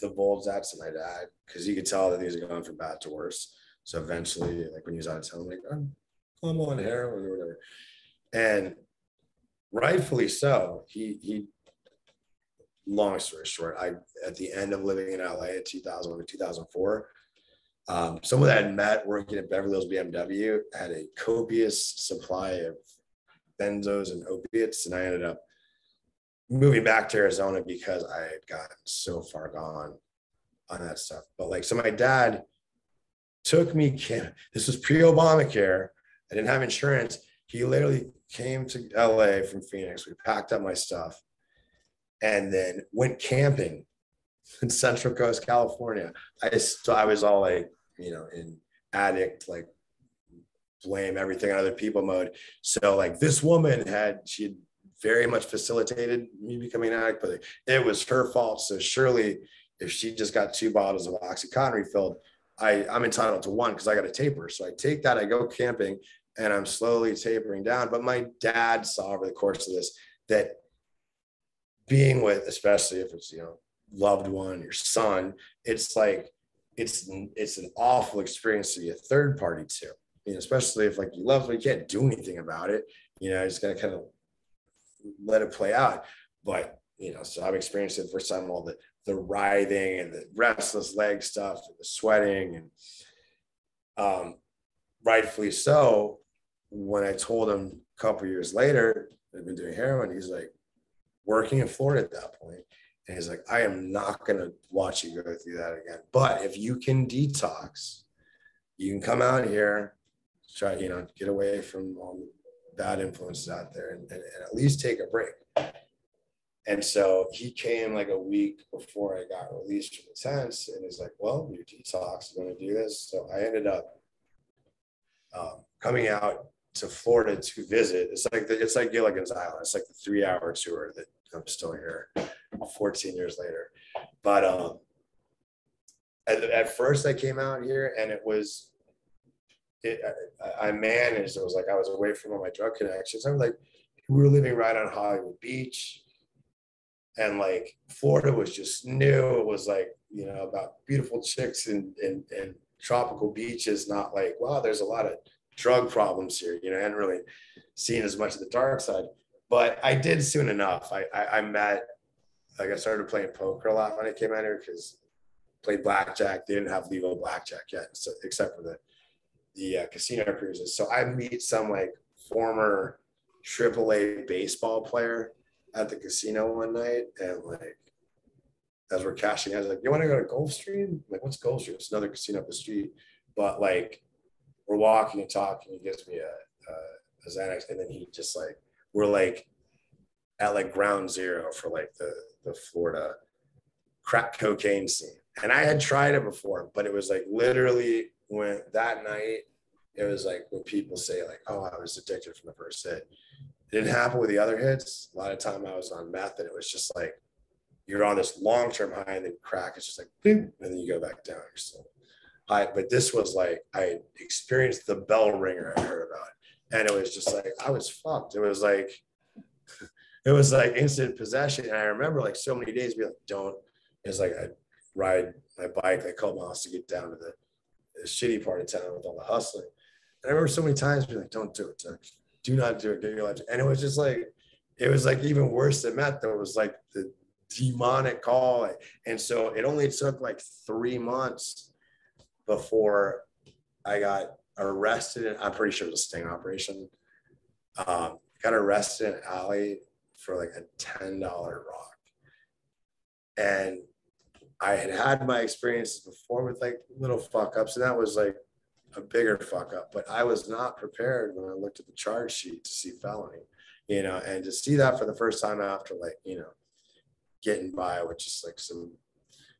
divulged that to my dad because he could tell that things are going from bad to worse. So eventually, like when he was out of town, I'm like, I'm on heroin or whatever. And rightfully so, he he long story short, I at the end of living in LA in 2000 2004, um, someone that I met working at Beverly Hills BMW had a copious supply of benzos and opiates, and I ended up moving back to Arizona because I had gotten so far gone on that stuff. But like, so my dad took me, this was pre Obamacare. I didn't have insurance. He literally came to LA from Phoenix. We packed up my stuff and then went camping in Central Coast, California. I, so I was all like, you know, in addict, like blame everything on other people mode. So like this woman had, she very much facilitated me becoming an addict, but it was her fault. So surely if she just got two bottles of Oxycontin refilled, I, I'm entitled to one because I got a taper. So I take that, I go camping and I'm slowly tapering down. But my dad saw over the course of this that being with, especially if it's, you know, loved one, your son, it's like, it's, it's an awful experience to be a third party to, you know, especially if like you love, but you can't do anything about it. You know, it's going to kind of let it play out. But you know, so I've experienced it for some all the the writhing and the restless leg stuff, and the sweating, and um, rightfully so. When I told him a couple years later I've been doing heroin, he's like working in Florida at that point, and he's like, I am not gonna watch you go through that again. But if you can detox, you can come out here, try, you know, get away from all the bad influences out there and, and, and at least take a break. And so he came like a week before I got released from the tents and he's like, well, your detox is going to do this. So I ended up um, coming out to Florida to visit. It's like the, it's like Gilligan's Island. It's like the three hour tour that I'm still here 14 years later. But um, at, at first I came out here and it was it, I, I, managed. It was like I was away from all my drug connections. I'm like, we were living right on Hollywood Beach. And like Florida was just new. It was like, you know, about beautiful chicks and, and, and tropical beaches, not like, wow, there's a lot of drug problems here. You know, I hadn't really seen as much of the dark side. But I did soon enough. I, I, I met, like I started playing poker a lot when I came out here because played blackjack. They didn't have legal blackjack yet, so, except for the the uh, casino cruises. So I meet some like former AAA baseball player at the casino one night, and like as we're cashing, I was like, "You want to go to Gulfstream?" I'm like, what's Gulfstream? It's another casino up the street. But like, we're walking and talking. He gives me a, a, a Xanax, and then he just like, we're like at like ground zero for like the the Florida crack cocaine scene. And I had tried it before, but it was like literally when that night, it was like when people say like, "Oh, I was addicted from the first hit." It didn't happen with the other hits. A lot of time I was on meth, and it was just like you're on this long term high, and then crack. It's just like boom, and then you go back down. You're still high. But this was like I experienced the bell ringer I heard about, and it was just like I was fucked. It was like it was like instant possession. And I remember like so many days being like, "Don't." It's like I ride my bike like a couple miles to get down to the the shitty part of town with all the hustling. And I remember so many times being like, don't do it, Doug. do not do it, get your life. And it was just like, it was like even worse than meth. There was like the demonic call. And so it only took like three months before I got arrested. I'm pretty sure it was a sting operation. Um, got arrested in alley for like a $10 rock. And I had had my experiences before with like little fuck ups, and that was like a bigger fuck up. But I was not prepared when I looked at the charge sheet to see felony, you know, and to see that for the first time after like, you know, getting by with just like some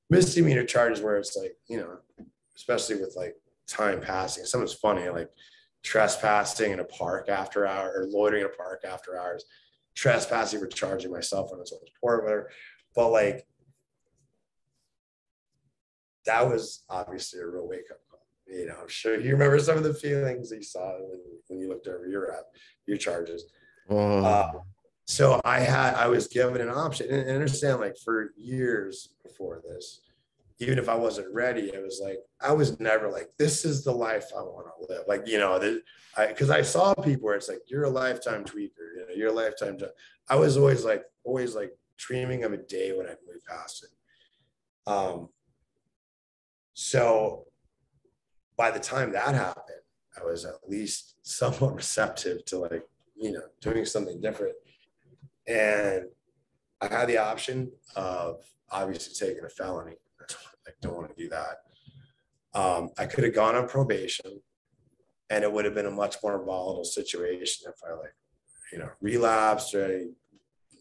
misdemeanor charges where it's like, you know, especially with like time passing. Something's funny, like trespassing in a park after hours or loitering in a park after hours, trespassing for charging my cell phone on someone's port, whatever. But like that was obviously a real wake up call. You know, I'm sure you remember some of the feelings you saw when, when you looked over your app, your charges. Oh. Uh, so I had, I was given an option and, and understand like for years before this, even if I wasn't ready, it was like, I was never like, this is the life I want to live. Like, you know, I, cause I saw people where it's like, you're a lifetime tweaker, you know, you're a lifetime. I was always like, always like dreaming of a day when I move past it. Um, so by the time that happened, I was at least somewhat receptive to like, you know, doing something different. And I had the option of obviously taking a felony. I don't want to do that. Um, I could have gone on probation and it would have been a much more volatile situation if I like, you know, relapsed or a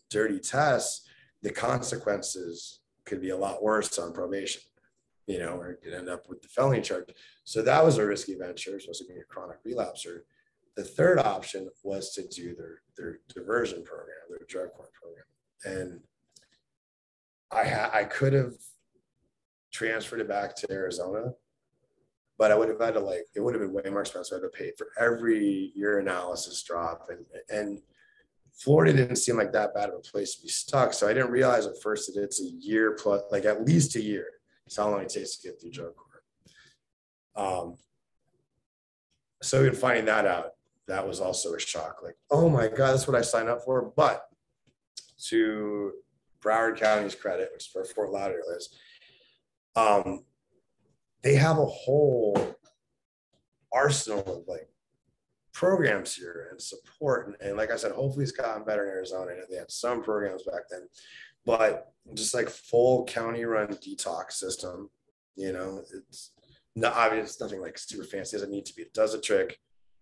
dirty tests, the consequences could be a lot worse on probation you know, or could end up with the felony charge. So that was a risky venture, supposed to be a chronic relapser. The third option was to do their their diversion program, their drug court program, and I ha- I could have transferred it back to Arizona, but I would have had to like it would have been way more expensive. I had to pay for every urinalysis drop, and and Florida didn't seem like that bad of a place to be stuck. So I didn't realize at first that it's a year plus, like at least a year it's how long it takes to get through drug court. Um, so in finding that out, that was also a shock. Like, oh my God, that's what I signed up for. But to Broward County's credit, which is where Fort Lauderdale is, um, they have a whole arsenal of like programs here and support. And, and, like I said, hopefully it's gotten better in Arizona. They had some programs back then, but just like full county run detox system. You know, it's not obvious, nothing like super fancy. It doesn't need to be. It does a trick,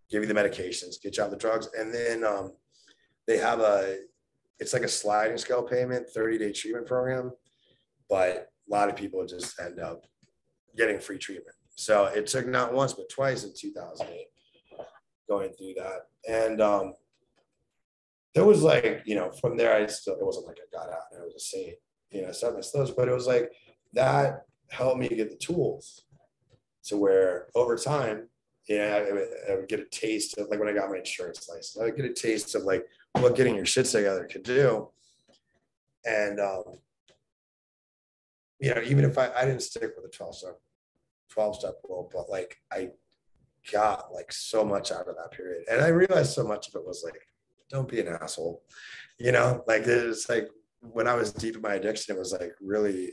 give you the medications, get you out the drugs, and then um, they have a. It's like a sliding scale payment, 30 day treatment program, but a lot of people just end up getting free treatment. So it took not once but twice in 2008 going through that, and um, there was like you know from there I still it wasn't like I got out and I was a saint you know, and stuff. But it was like that helped me get the tools to where over time, yeah, I, I would get a taste of like when I got my insurance license, I would get a taste of like what getting your shit together could do. And um, you know, even if I, I didn't stick with the 12 step 12 step rule, but like I got like so much out of that period. And I realized so much of it was like, don't be an asshole. You know, like it's like when I was deep in my addiction, it was like really,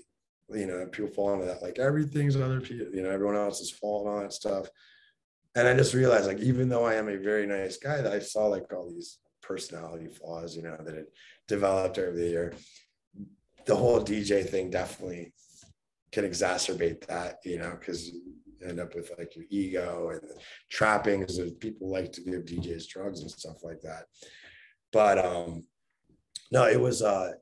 you know, people fall into that, like everything's other people, you know, everyone else's fault and all that stuff. And I just realized like, even though I am a very nice guy, that I saw like all these personality flaws, you know, that had developed over the year. The whole DJ thing definitely can exacerbate that, you know, because you end up with like your ego and trappings of people like to give DJs drugs and stuff like that. But um no, it was uh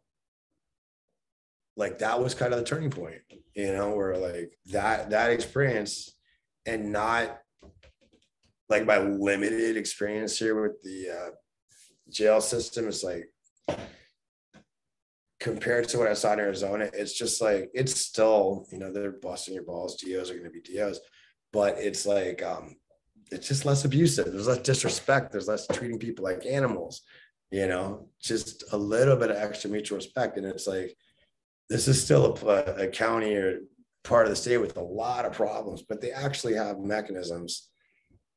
like that was kind of the turning point, you know, where like that that experience and not like my limited experience here with the uh, jail system is like compared to what I saw in Arizona, it's just like it's still, you know, they're busting your balls. DOs are going to be DOs, but it's like um, it's just less abusive. There's less disrespect. There's less treating people like animals. You know, just a little bit of extra mutual respect, and it's like this is still a, a county or part of the state with a lot of problems, but they actually have mechanisms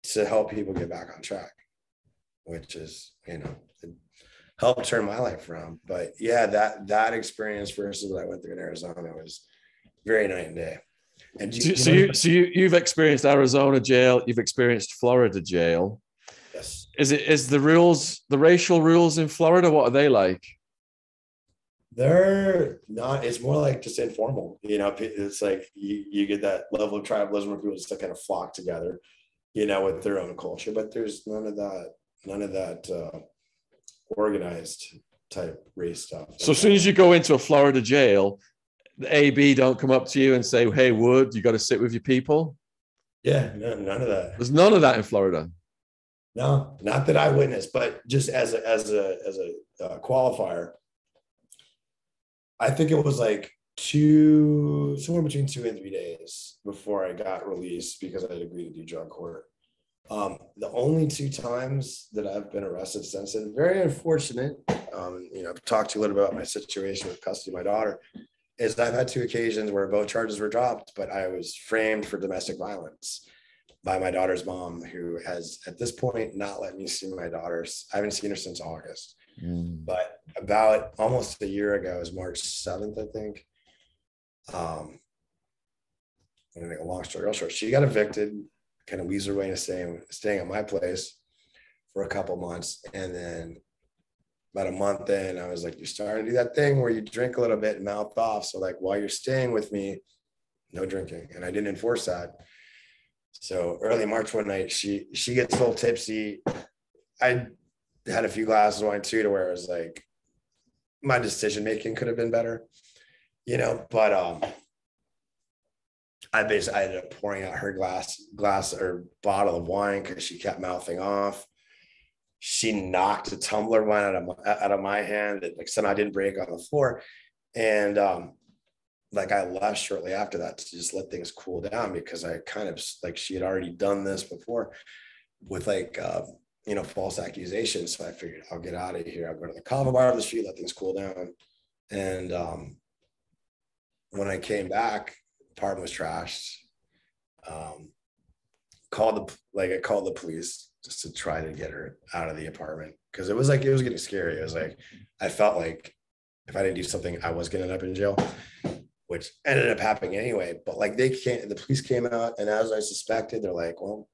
to help people get back on track, which is you know helped turn my life around. But yeah, that that experience versus what I went through in Arizona was very night and day. And you, so, you, so you you've experienced Arizona jail, you've experienced Florida jail. Yes. Is it is the rules the racial rules in Florida? What are they like? They're not. It's more like just informal. You know, it's like you, you get that level of tribalism where people just kind of flock together, you know, with their own culture. But there's none of that. None of that. Uh, organized type race stuff. So as soon as you go into a Florida jail, the AB don't come up to you and say, "Hey, Wood, you got to sit with your people." Yeah, no, none of that. There's none of that in Florida. No, not that I witnessed, but just as a as a as a uh, qualifier, I think it was like two somewhere between two and three days before I got released because I agreed to do drug court. Um, the only two times that I've been arrested since then, very unfortunate. Um, you know, I've talked to you a little bit about my situation with custody of my daughter. Is I've had two occasions where both charges were dropped, but I was framed for domestic violence by my daughter's mom, who has at this point not let me see my daughters. I haven't seen her since August. Mm. But about almost a year ago, is March 7th, I think. Um, and make a long story short, she got evicted kind of weasel her way into staying staying at my place for a couple months, and then about a month in, I was like, "You're starting to do that thing where you drink a little bit and mouth off." So like, while you're staying with me, no drinking, and I didn't enforce that. So early March one night, she she gets a little tipsy. I had a few glasses of wine too, to where it was like my decision making could have been better, you know. But um, I basically I ended up pouring out her glass glass or bottle of wine because she kept mouthing off. She knocked a tumbler wine out of my, out of my hand that like somehow I didn't break on the floor, and um, like I left shortly after that to just let things cool down because I kind of like she had already done this before with like uh, you know false accusations. So I figured I'll get out of here. I'll go to the kava bar of the street, let things cool down, and um, when I came back, apartment was trashed. Um, called the like I called the police just to try to get her out of the apartment because it was like it was getting scary. It was like I felt like if I didn't do something, I was gonna end up in jail, which ended up happening anyway. But like they can't, the police came out, and as I suspected, they're like, well,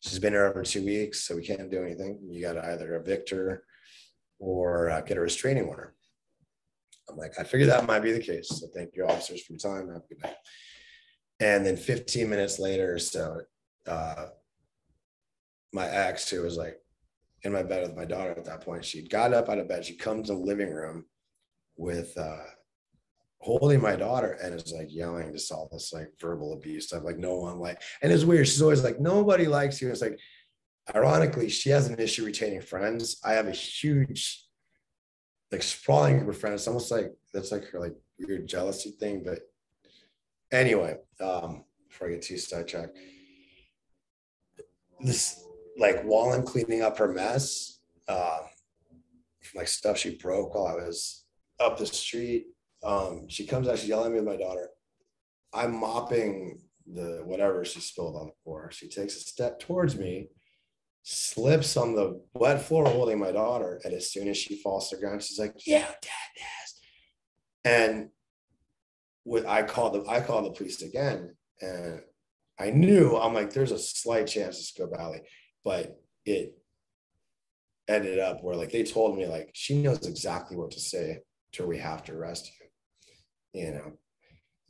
she's been here over two weeks, so we can't do anything. You got to either evict her or uh, get a restraining order. I'm like, I figured that might be the case. So thank you, officers, for your time. Have a good night. And then 15 minutes later or so, uh, my ex, who was like in my bed with my daughter at that point, she'd got up out of bed. She comes to the living room with uh, holding my daughter and is like yelling just all this like verbal abuse stuff. Like no one like, and it's weird. She's always like, nobody likes you. It's like, ironically, she has an issue retaining friends. I have a huge, like sprawling group of friends. It's almost like that's like her like weird jealousy thing, but anyway, um, before I get too sidetracked, this like while I'm cleaning up her mess, uh, like stuff she broke while I was up the street. Um, she comes out, she's yelling at me with my daughter. I'm mopping the whatever she spilled on the floor. She takes a step towards me, slips on the wet floor holding my daughter. And as soon as she falls to the ground, she's like, Yeah, dad, yes. And what I called the I called the police again. And I knew I'm like, there's a slight chance it's go Valley, but it ended up where like they told me like she knows exactly what to say to we have to arrest you. You know,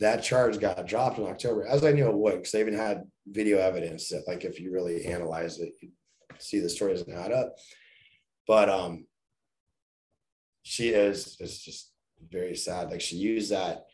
that charge got dropped in October, as I knew it would, because they even had video evidence that like if you really analyze it, you see the story doesn't add up. But um she is is just very sad. Like she used that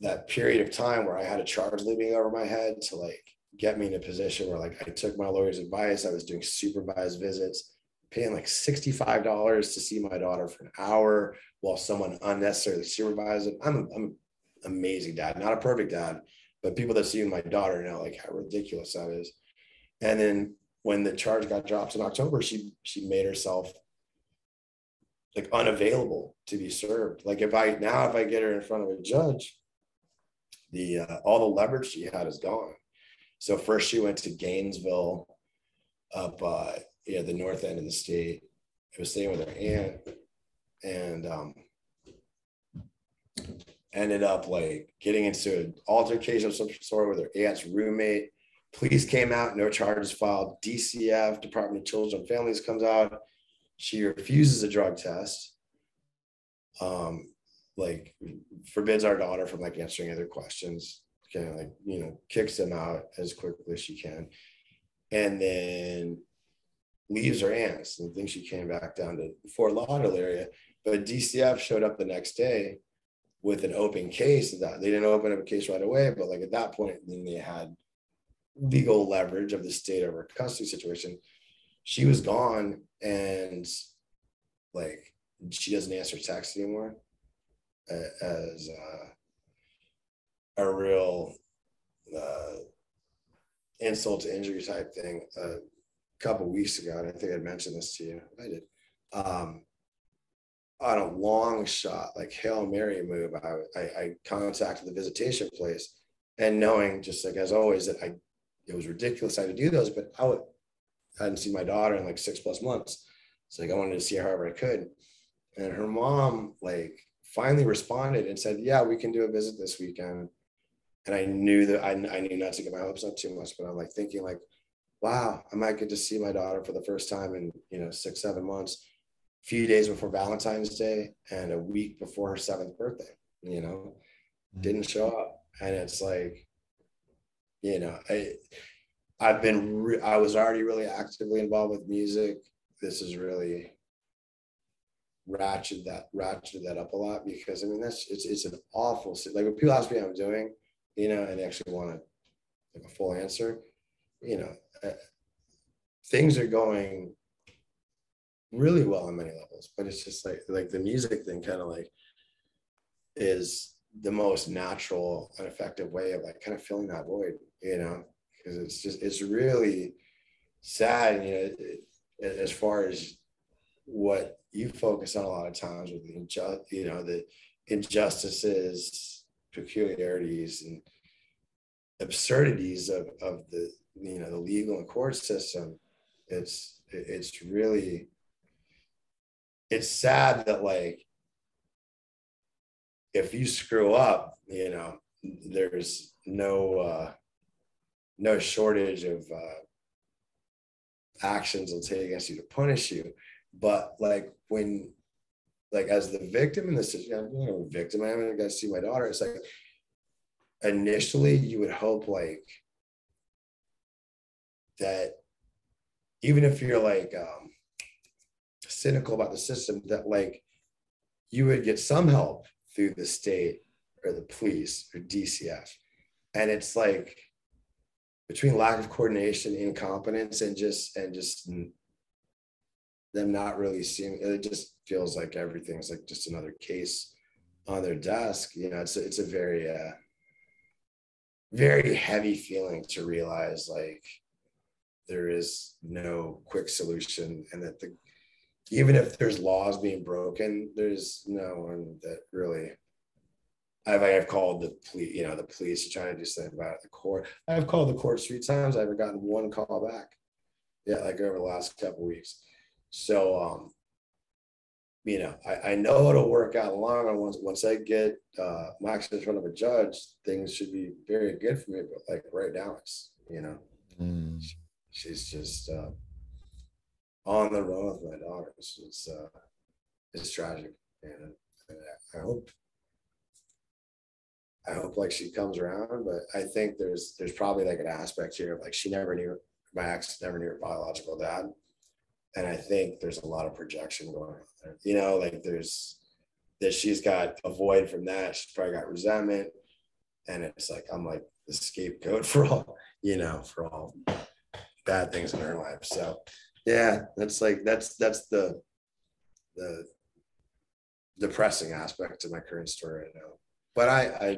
that period of time where I had a charge looming over my head to like get me in a position where like I took my lawyer's advice. I was doing supervised visits, paying like $65 to see my daughter for an hour while someone unnecessarily supervised it. I'm, a, I'm an amazing dad, not a perfect dad, but people that see my daughter know like how ridiculous that is. And then when the charge got dropped in October, she she made herself like unavailable to be served. Like if I now if I get her in front of a judge, the uh, all the leverage she had is gone. So first she went to Gainesville, up uh, yeah the north end of the state. I was staying with her aunt, and um, ended up like getting into an altercation of some sort with her aunt's roommate. Police came out, no charges filed. DCF, Department of Children and Families, comes out. She refuses a drug test. Um, like forbids our daughter from like answering other questions kind of like you know kicks them out as quickly as she can and then leaves her aunts and thinks she came back down to fort lauderdale area but dcf showed up the next day with an open case that they didn't open up a case right away but like at that point then they had legal leverage of the state over custody situation. She was gone and like she doesn't answer texts anymore as uh, a real uh, insult to injury type thing a couple weeks ago, and I think I mentioned this to you. I did. Um, on a long shot, like Hail Mary move, I, I, I contacted the visitation place and knowing just like as always that I it was ridiculous I had to do those, but I, would, I hadn't seen my daughter in like six plus months. So like I wanted to see her however I could. And her mom like finally responded and said, "Yeah, we can do a visit this weekend." And I knew that I, I knew not to get my hopes up too much, but I'm like thinking like, "Wow, I might get to see my daughter for the first time in you know six seven months." A few days before Valentine's Day and a week before her seventh birthday, you know, mm-hmm. didn't show up, and it's like, you know, I. I've been, re- I was already really actively involved with music. This is really ratchet that ratchet that up a lot because I mean that's it's it's an awful like when people ask me how I'm doing, you know, and they actually want to like a full answer, you know, uh, things are going really well on many levels, but it's just like like the music thing kind of like is the most natural and effective way of like kind of filling that void, you know, because it's just it's really sad, you know, it, it, as far as what you focus on a lot of times with the inju- you know the injustices peculiarities and absurdities of, of the you know the legal and court system it's it's really it's sad that like if you screw up you know there's no uh no shortage of uh actions will take against you to punish you but like when, like as the victim in this, know, victim, I haven't got to see my daughter. It's like initially you would hope like that, even if you're like um, cynical about the system, that like you would get some help through the state or the police or DCF. And it's like between lack of coordination, incompetence, and just and just them not really seeing it just feels like everything's like just another case on their desk you know it's a, it's a very uh very heavy feeling to realize like there is no quick solution and that the even if there's laws being broken, there's no one that really. I've I've called the police, you know, the police to try to do something about it. The court. I've called the court three times. I haven't gotten one call back. Yeah, like over the last couple weeks. So um, you know, I, I know it'll work out long run. Once once I get uh Max in front of a judge, things should be very good for me. But like right now, it's you know, Mm. she's just uh, on the run with my daughter. It's it's, uh, it's tragic, and, and I hope I hope like she comes around. But I think there's there's probably like an aspect here of like she never knew my ex never knew her biological dad, and I think there's a lot of projection going on there. You know, like there's that she's got a void from that. She's probably got resentment, and it's like I'm like the scapegoat for all you know for all bad things in her life. So yeah, that's like that's that's the the depressing aspect to my current story right now. But I I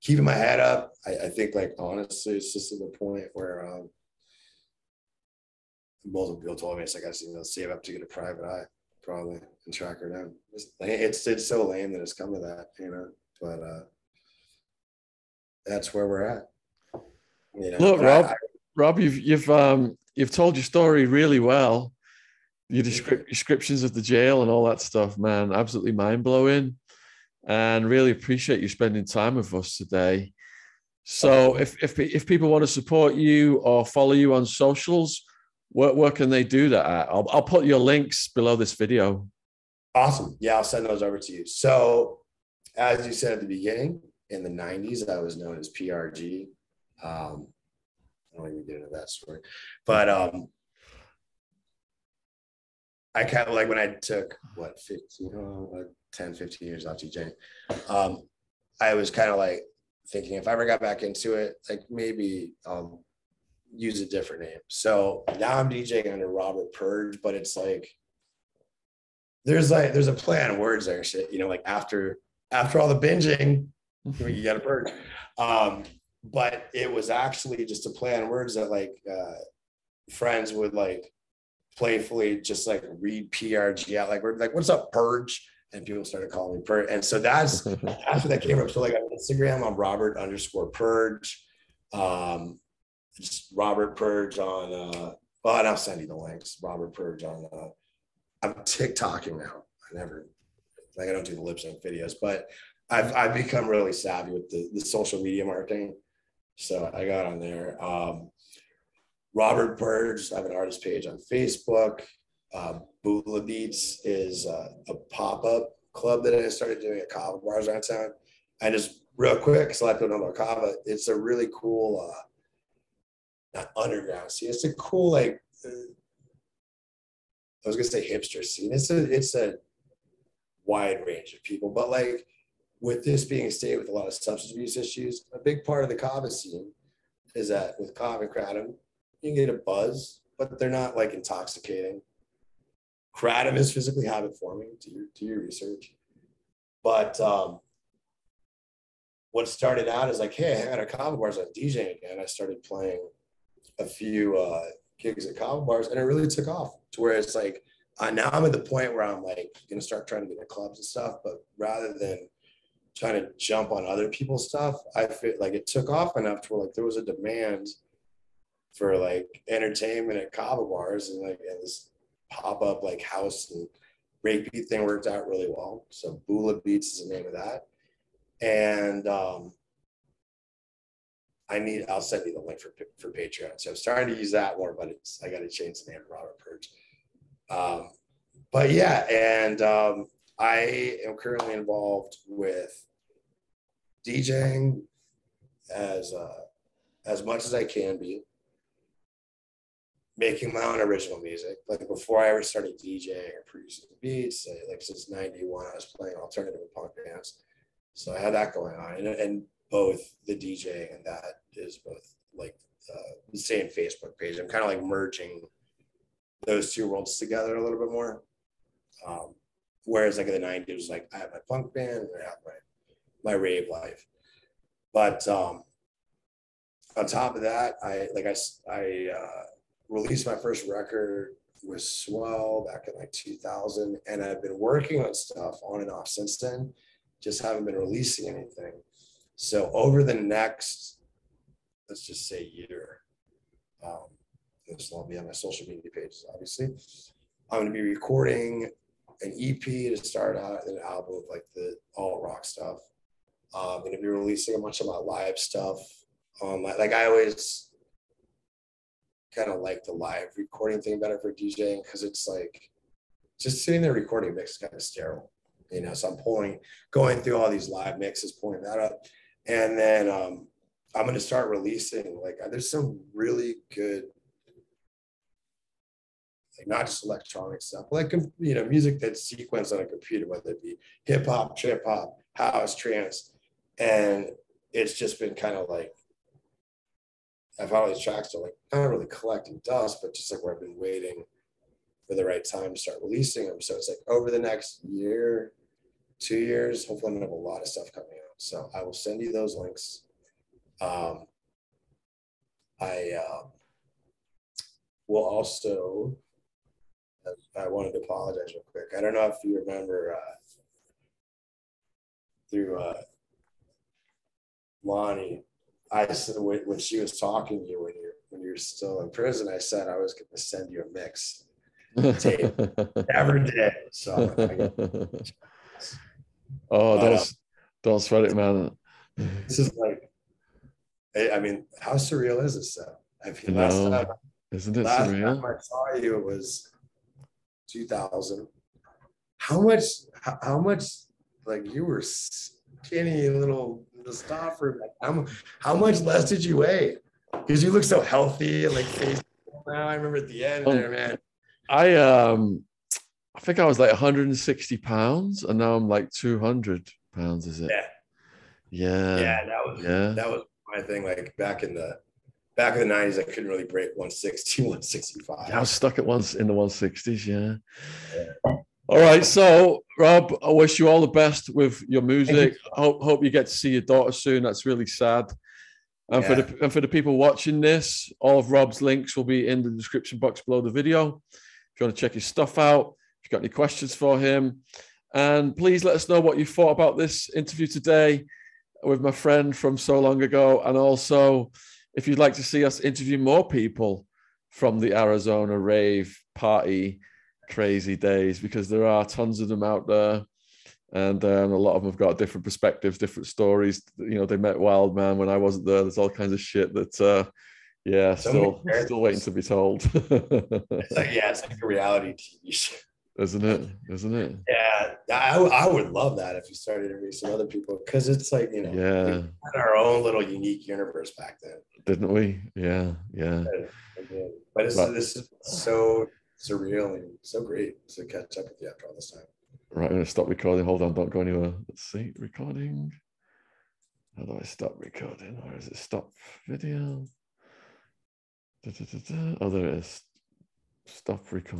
keeping my head up. I, I think like honestly, it's just to the point where um multiple people told me it's like I you know save up to get a private eye probably and track her down. It's it's, it's so lame that it's come to that, you know. But uh that's where we're at. You know, Look, I- Rob, I- Rob, you've you've um you've told your story really well. Your descrip- descriptions of the jail and all that stuff, man, absolutely mind blowing. And really appreciate you spending time with us today. So, if if if people want to support you or follow you on socials, where, where can they do that at? I'll I'll put your links below this video. Awesome. Yeah, I'll send those over to you. So, as you said at the beginning, in the 90s, I was known as PRG. Um, I don't even get into that story, but um, I kind of like when I took what 15, oh, like 10, 15 years off DJ, um, I was kind of like thinking if I ever got back into it, like maybe I'll use a different name. So now I'm DJing under Robert Purge, but it's like there's like there's a play on words there, shit. You know, like after after all the binging, you got to purge. Um, but it was actually just a play on words that like uh, friends would like playfully just like read PRG out, like we're like, "What's up, purge?" And people started calling me purge, and so that's that's what that came from. So like on Instagram, I'm Robert underscore purge. Um, Robert Purge on uh well, and I'll send you the links. Robert Purge on uh I'm TikToking now. I never like I don't do the lip sync videos, but I've I've become really savvy with the, the social media marketing. So I got on there. Um Robert Purge, I have an artist page on Facebook. Uh, Bula Beats is uh, a pop-up club that I started doing at Kava bars around town. And just real quick, a lot of people know about Kava, it's a really cool uh, not underground scene. It's a cool like uh, I was gonna say hipster scene. It's a it's a wide range of people, but like with this being a state with a lot of substance abuse issues, a big part of the kava scene is that with and kratom, you can get a buzz, but they're not like intoxicating. Kratom is physically habit forming to your to your research, but um, what started out as like, hey, I had a kava bars, I'm DJing again. I started playing a few uh, gigs at kava bars, and it really took off to where it's like uh, now I'm at the point where I'm like gonna start trying to get into clubs and stuff, but rather than trying to jump on other people's stuff, I feel like it took off enough to where like there was a demand for like entertainment at kava bars and like and this pop up like house and repeat thing worked out really well. So Bula Beats is the name of that, and um, I need. I'll send you the link for for Patreon. So I'm starting to use that more, but it's I got to change the name Robert Purge. Um, but yeah, and um, I am currently involved with DJing as uh, as much as I can be, making my own original music. Like before I ever started DJing or producing beats, like since '91, I was playing alternative punk bands. So I had that going on, and, and both the DJ and that is both like uh, the same Facebook page. I'm kind of like merging those two worlds together a little bit more. Um, whereas like in the 90s, it was like I have my punk band and I have my my rave life. But um, on top of that, I like I I uh, released my first record with Swell back in like 2000, and I've been working on stuff on and off since then. Just haven't been releasing anything. So over the next, let's just say year, um, this will be on my social media pages, obviously. I'm going to be recording an EP to start out, an album of like the all rock stuff. I'm going to be releasing a bunch of my live stuff. Um, like I always kind of like the live recording thing better for DJing because it's like just sitting there recording mix is kind of sterile, you know. So I'm pulling, going through all these live mixes, pulling that up, and then um, I'm going to start releasing. Like, there's some really good, like not just electronic stuff, like you know, music that's sequenced on a computer, whether it be hip hop, trip hop, house, trance, and it's just been kind of like I've had all these tracks to like not really collecting dust, but just like where I've been waiting for the right time to start releasing them. So it's like over the next year, two years, hopefully I'm gonna have a lot of stuff coming out. So I will send you those links. Um, I uh, will also. I wanted to apologize real quick. I don't know if you remember uh, through uh, Lonnie I said when she was talking to you when you're when you're still in prison, I said I was going to send you a mix tape. Never did. So. oh, don't don't sweat it, man. This is like, I mean, how surreal is this? Though? I mean, last no. time, isn't it last surreal? time I saw you it was 2000. How much? How, how much? Like you were skinny little the staff room. Like, how, how much less did you weigh? Because you look so healthy and like face. Now I remember at the end there, man. I um, I think I was like 160 pounds, and now I'm like 200 pounds. Is it? Yeah. Yeah. Yeah, that was Yeah. that was my thing. Like back in the back in the 90s, I couldn't really break 160, 165. I was stuck at once in the 160s. Yeah. All right. So, Rob, I wish you all the best with your music. Hope hope you get to see your daughter soon. That's really sad. And for the and for the people watching this, all of Rob's links will be in the description box below the video. If you want to check his stuff out, if you've got any questions for him, and please let us know what you thought about this interview today with my friend from so long ago, and also if you'd like to see us interview more people from the Arizona rave party crazy days because there are tons of them out there. And um, a lot of them have got different perspectives different stories. You know they met wild man when i wasn't there. There's all kinds of shit that uh yeah So still still waiting to be told. It's like, yeah, it's like a reality TV show. Isn't it? Isn't it? Yeah, I, I would love that if you started to meet some other people because it's like, you know, yeah. we had our own little unique universe back then. didn't we? Yeah yeah. But it's, Right. this is so surreal and so great to catch up with you after all this time. right i'm gonna stop recording. Hold on don't go anywhere. Let's see recording. How do i stop recording? Where is it? Stop video. Da, da, da. oh there it is. Stop recording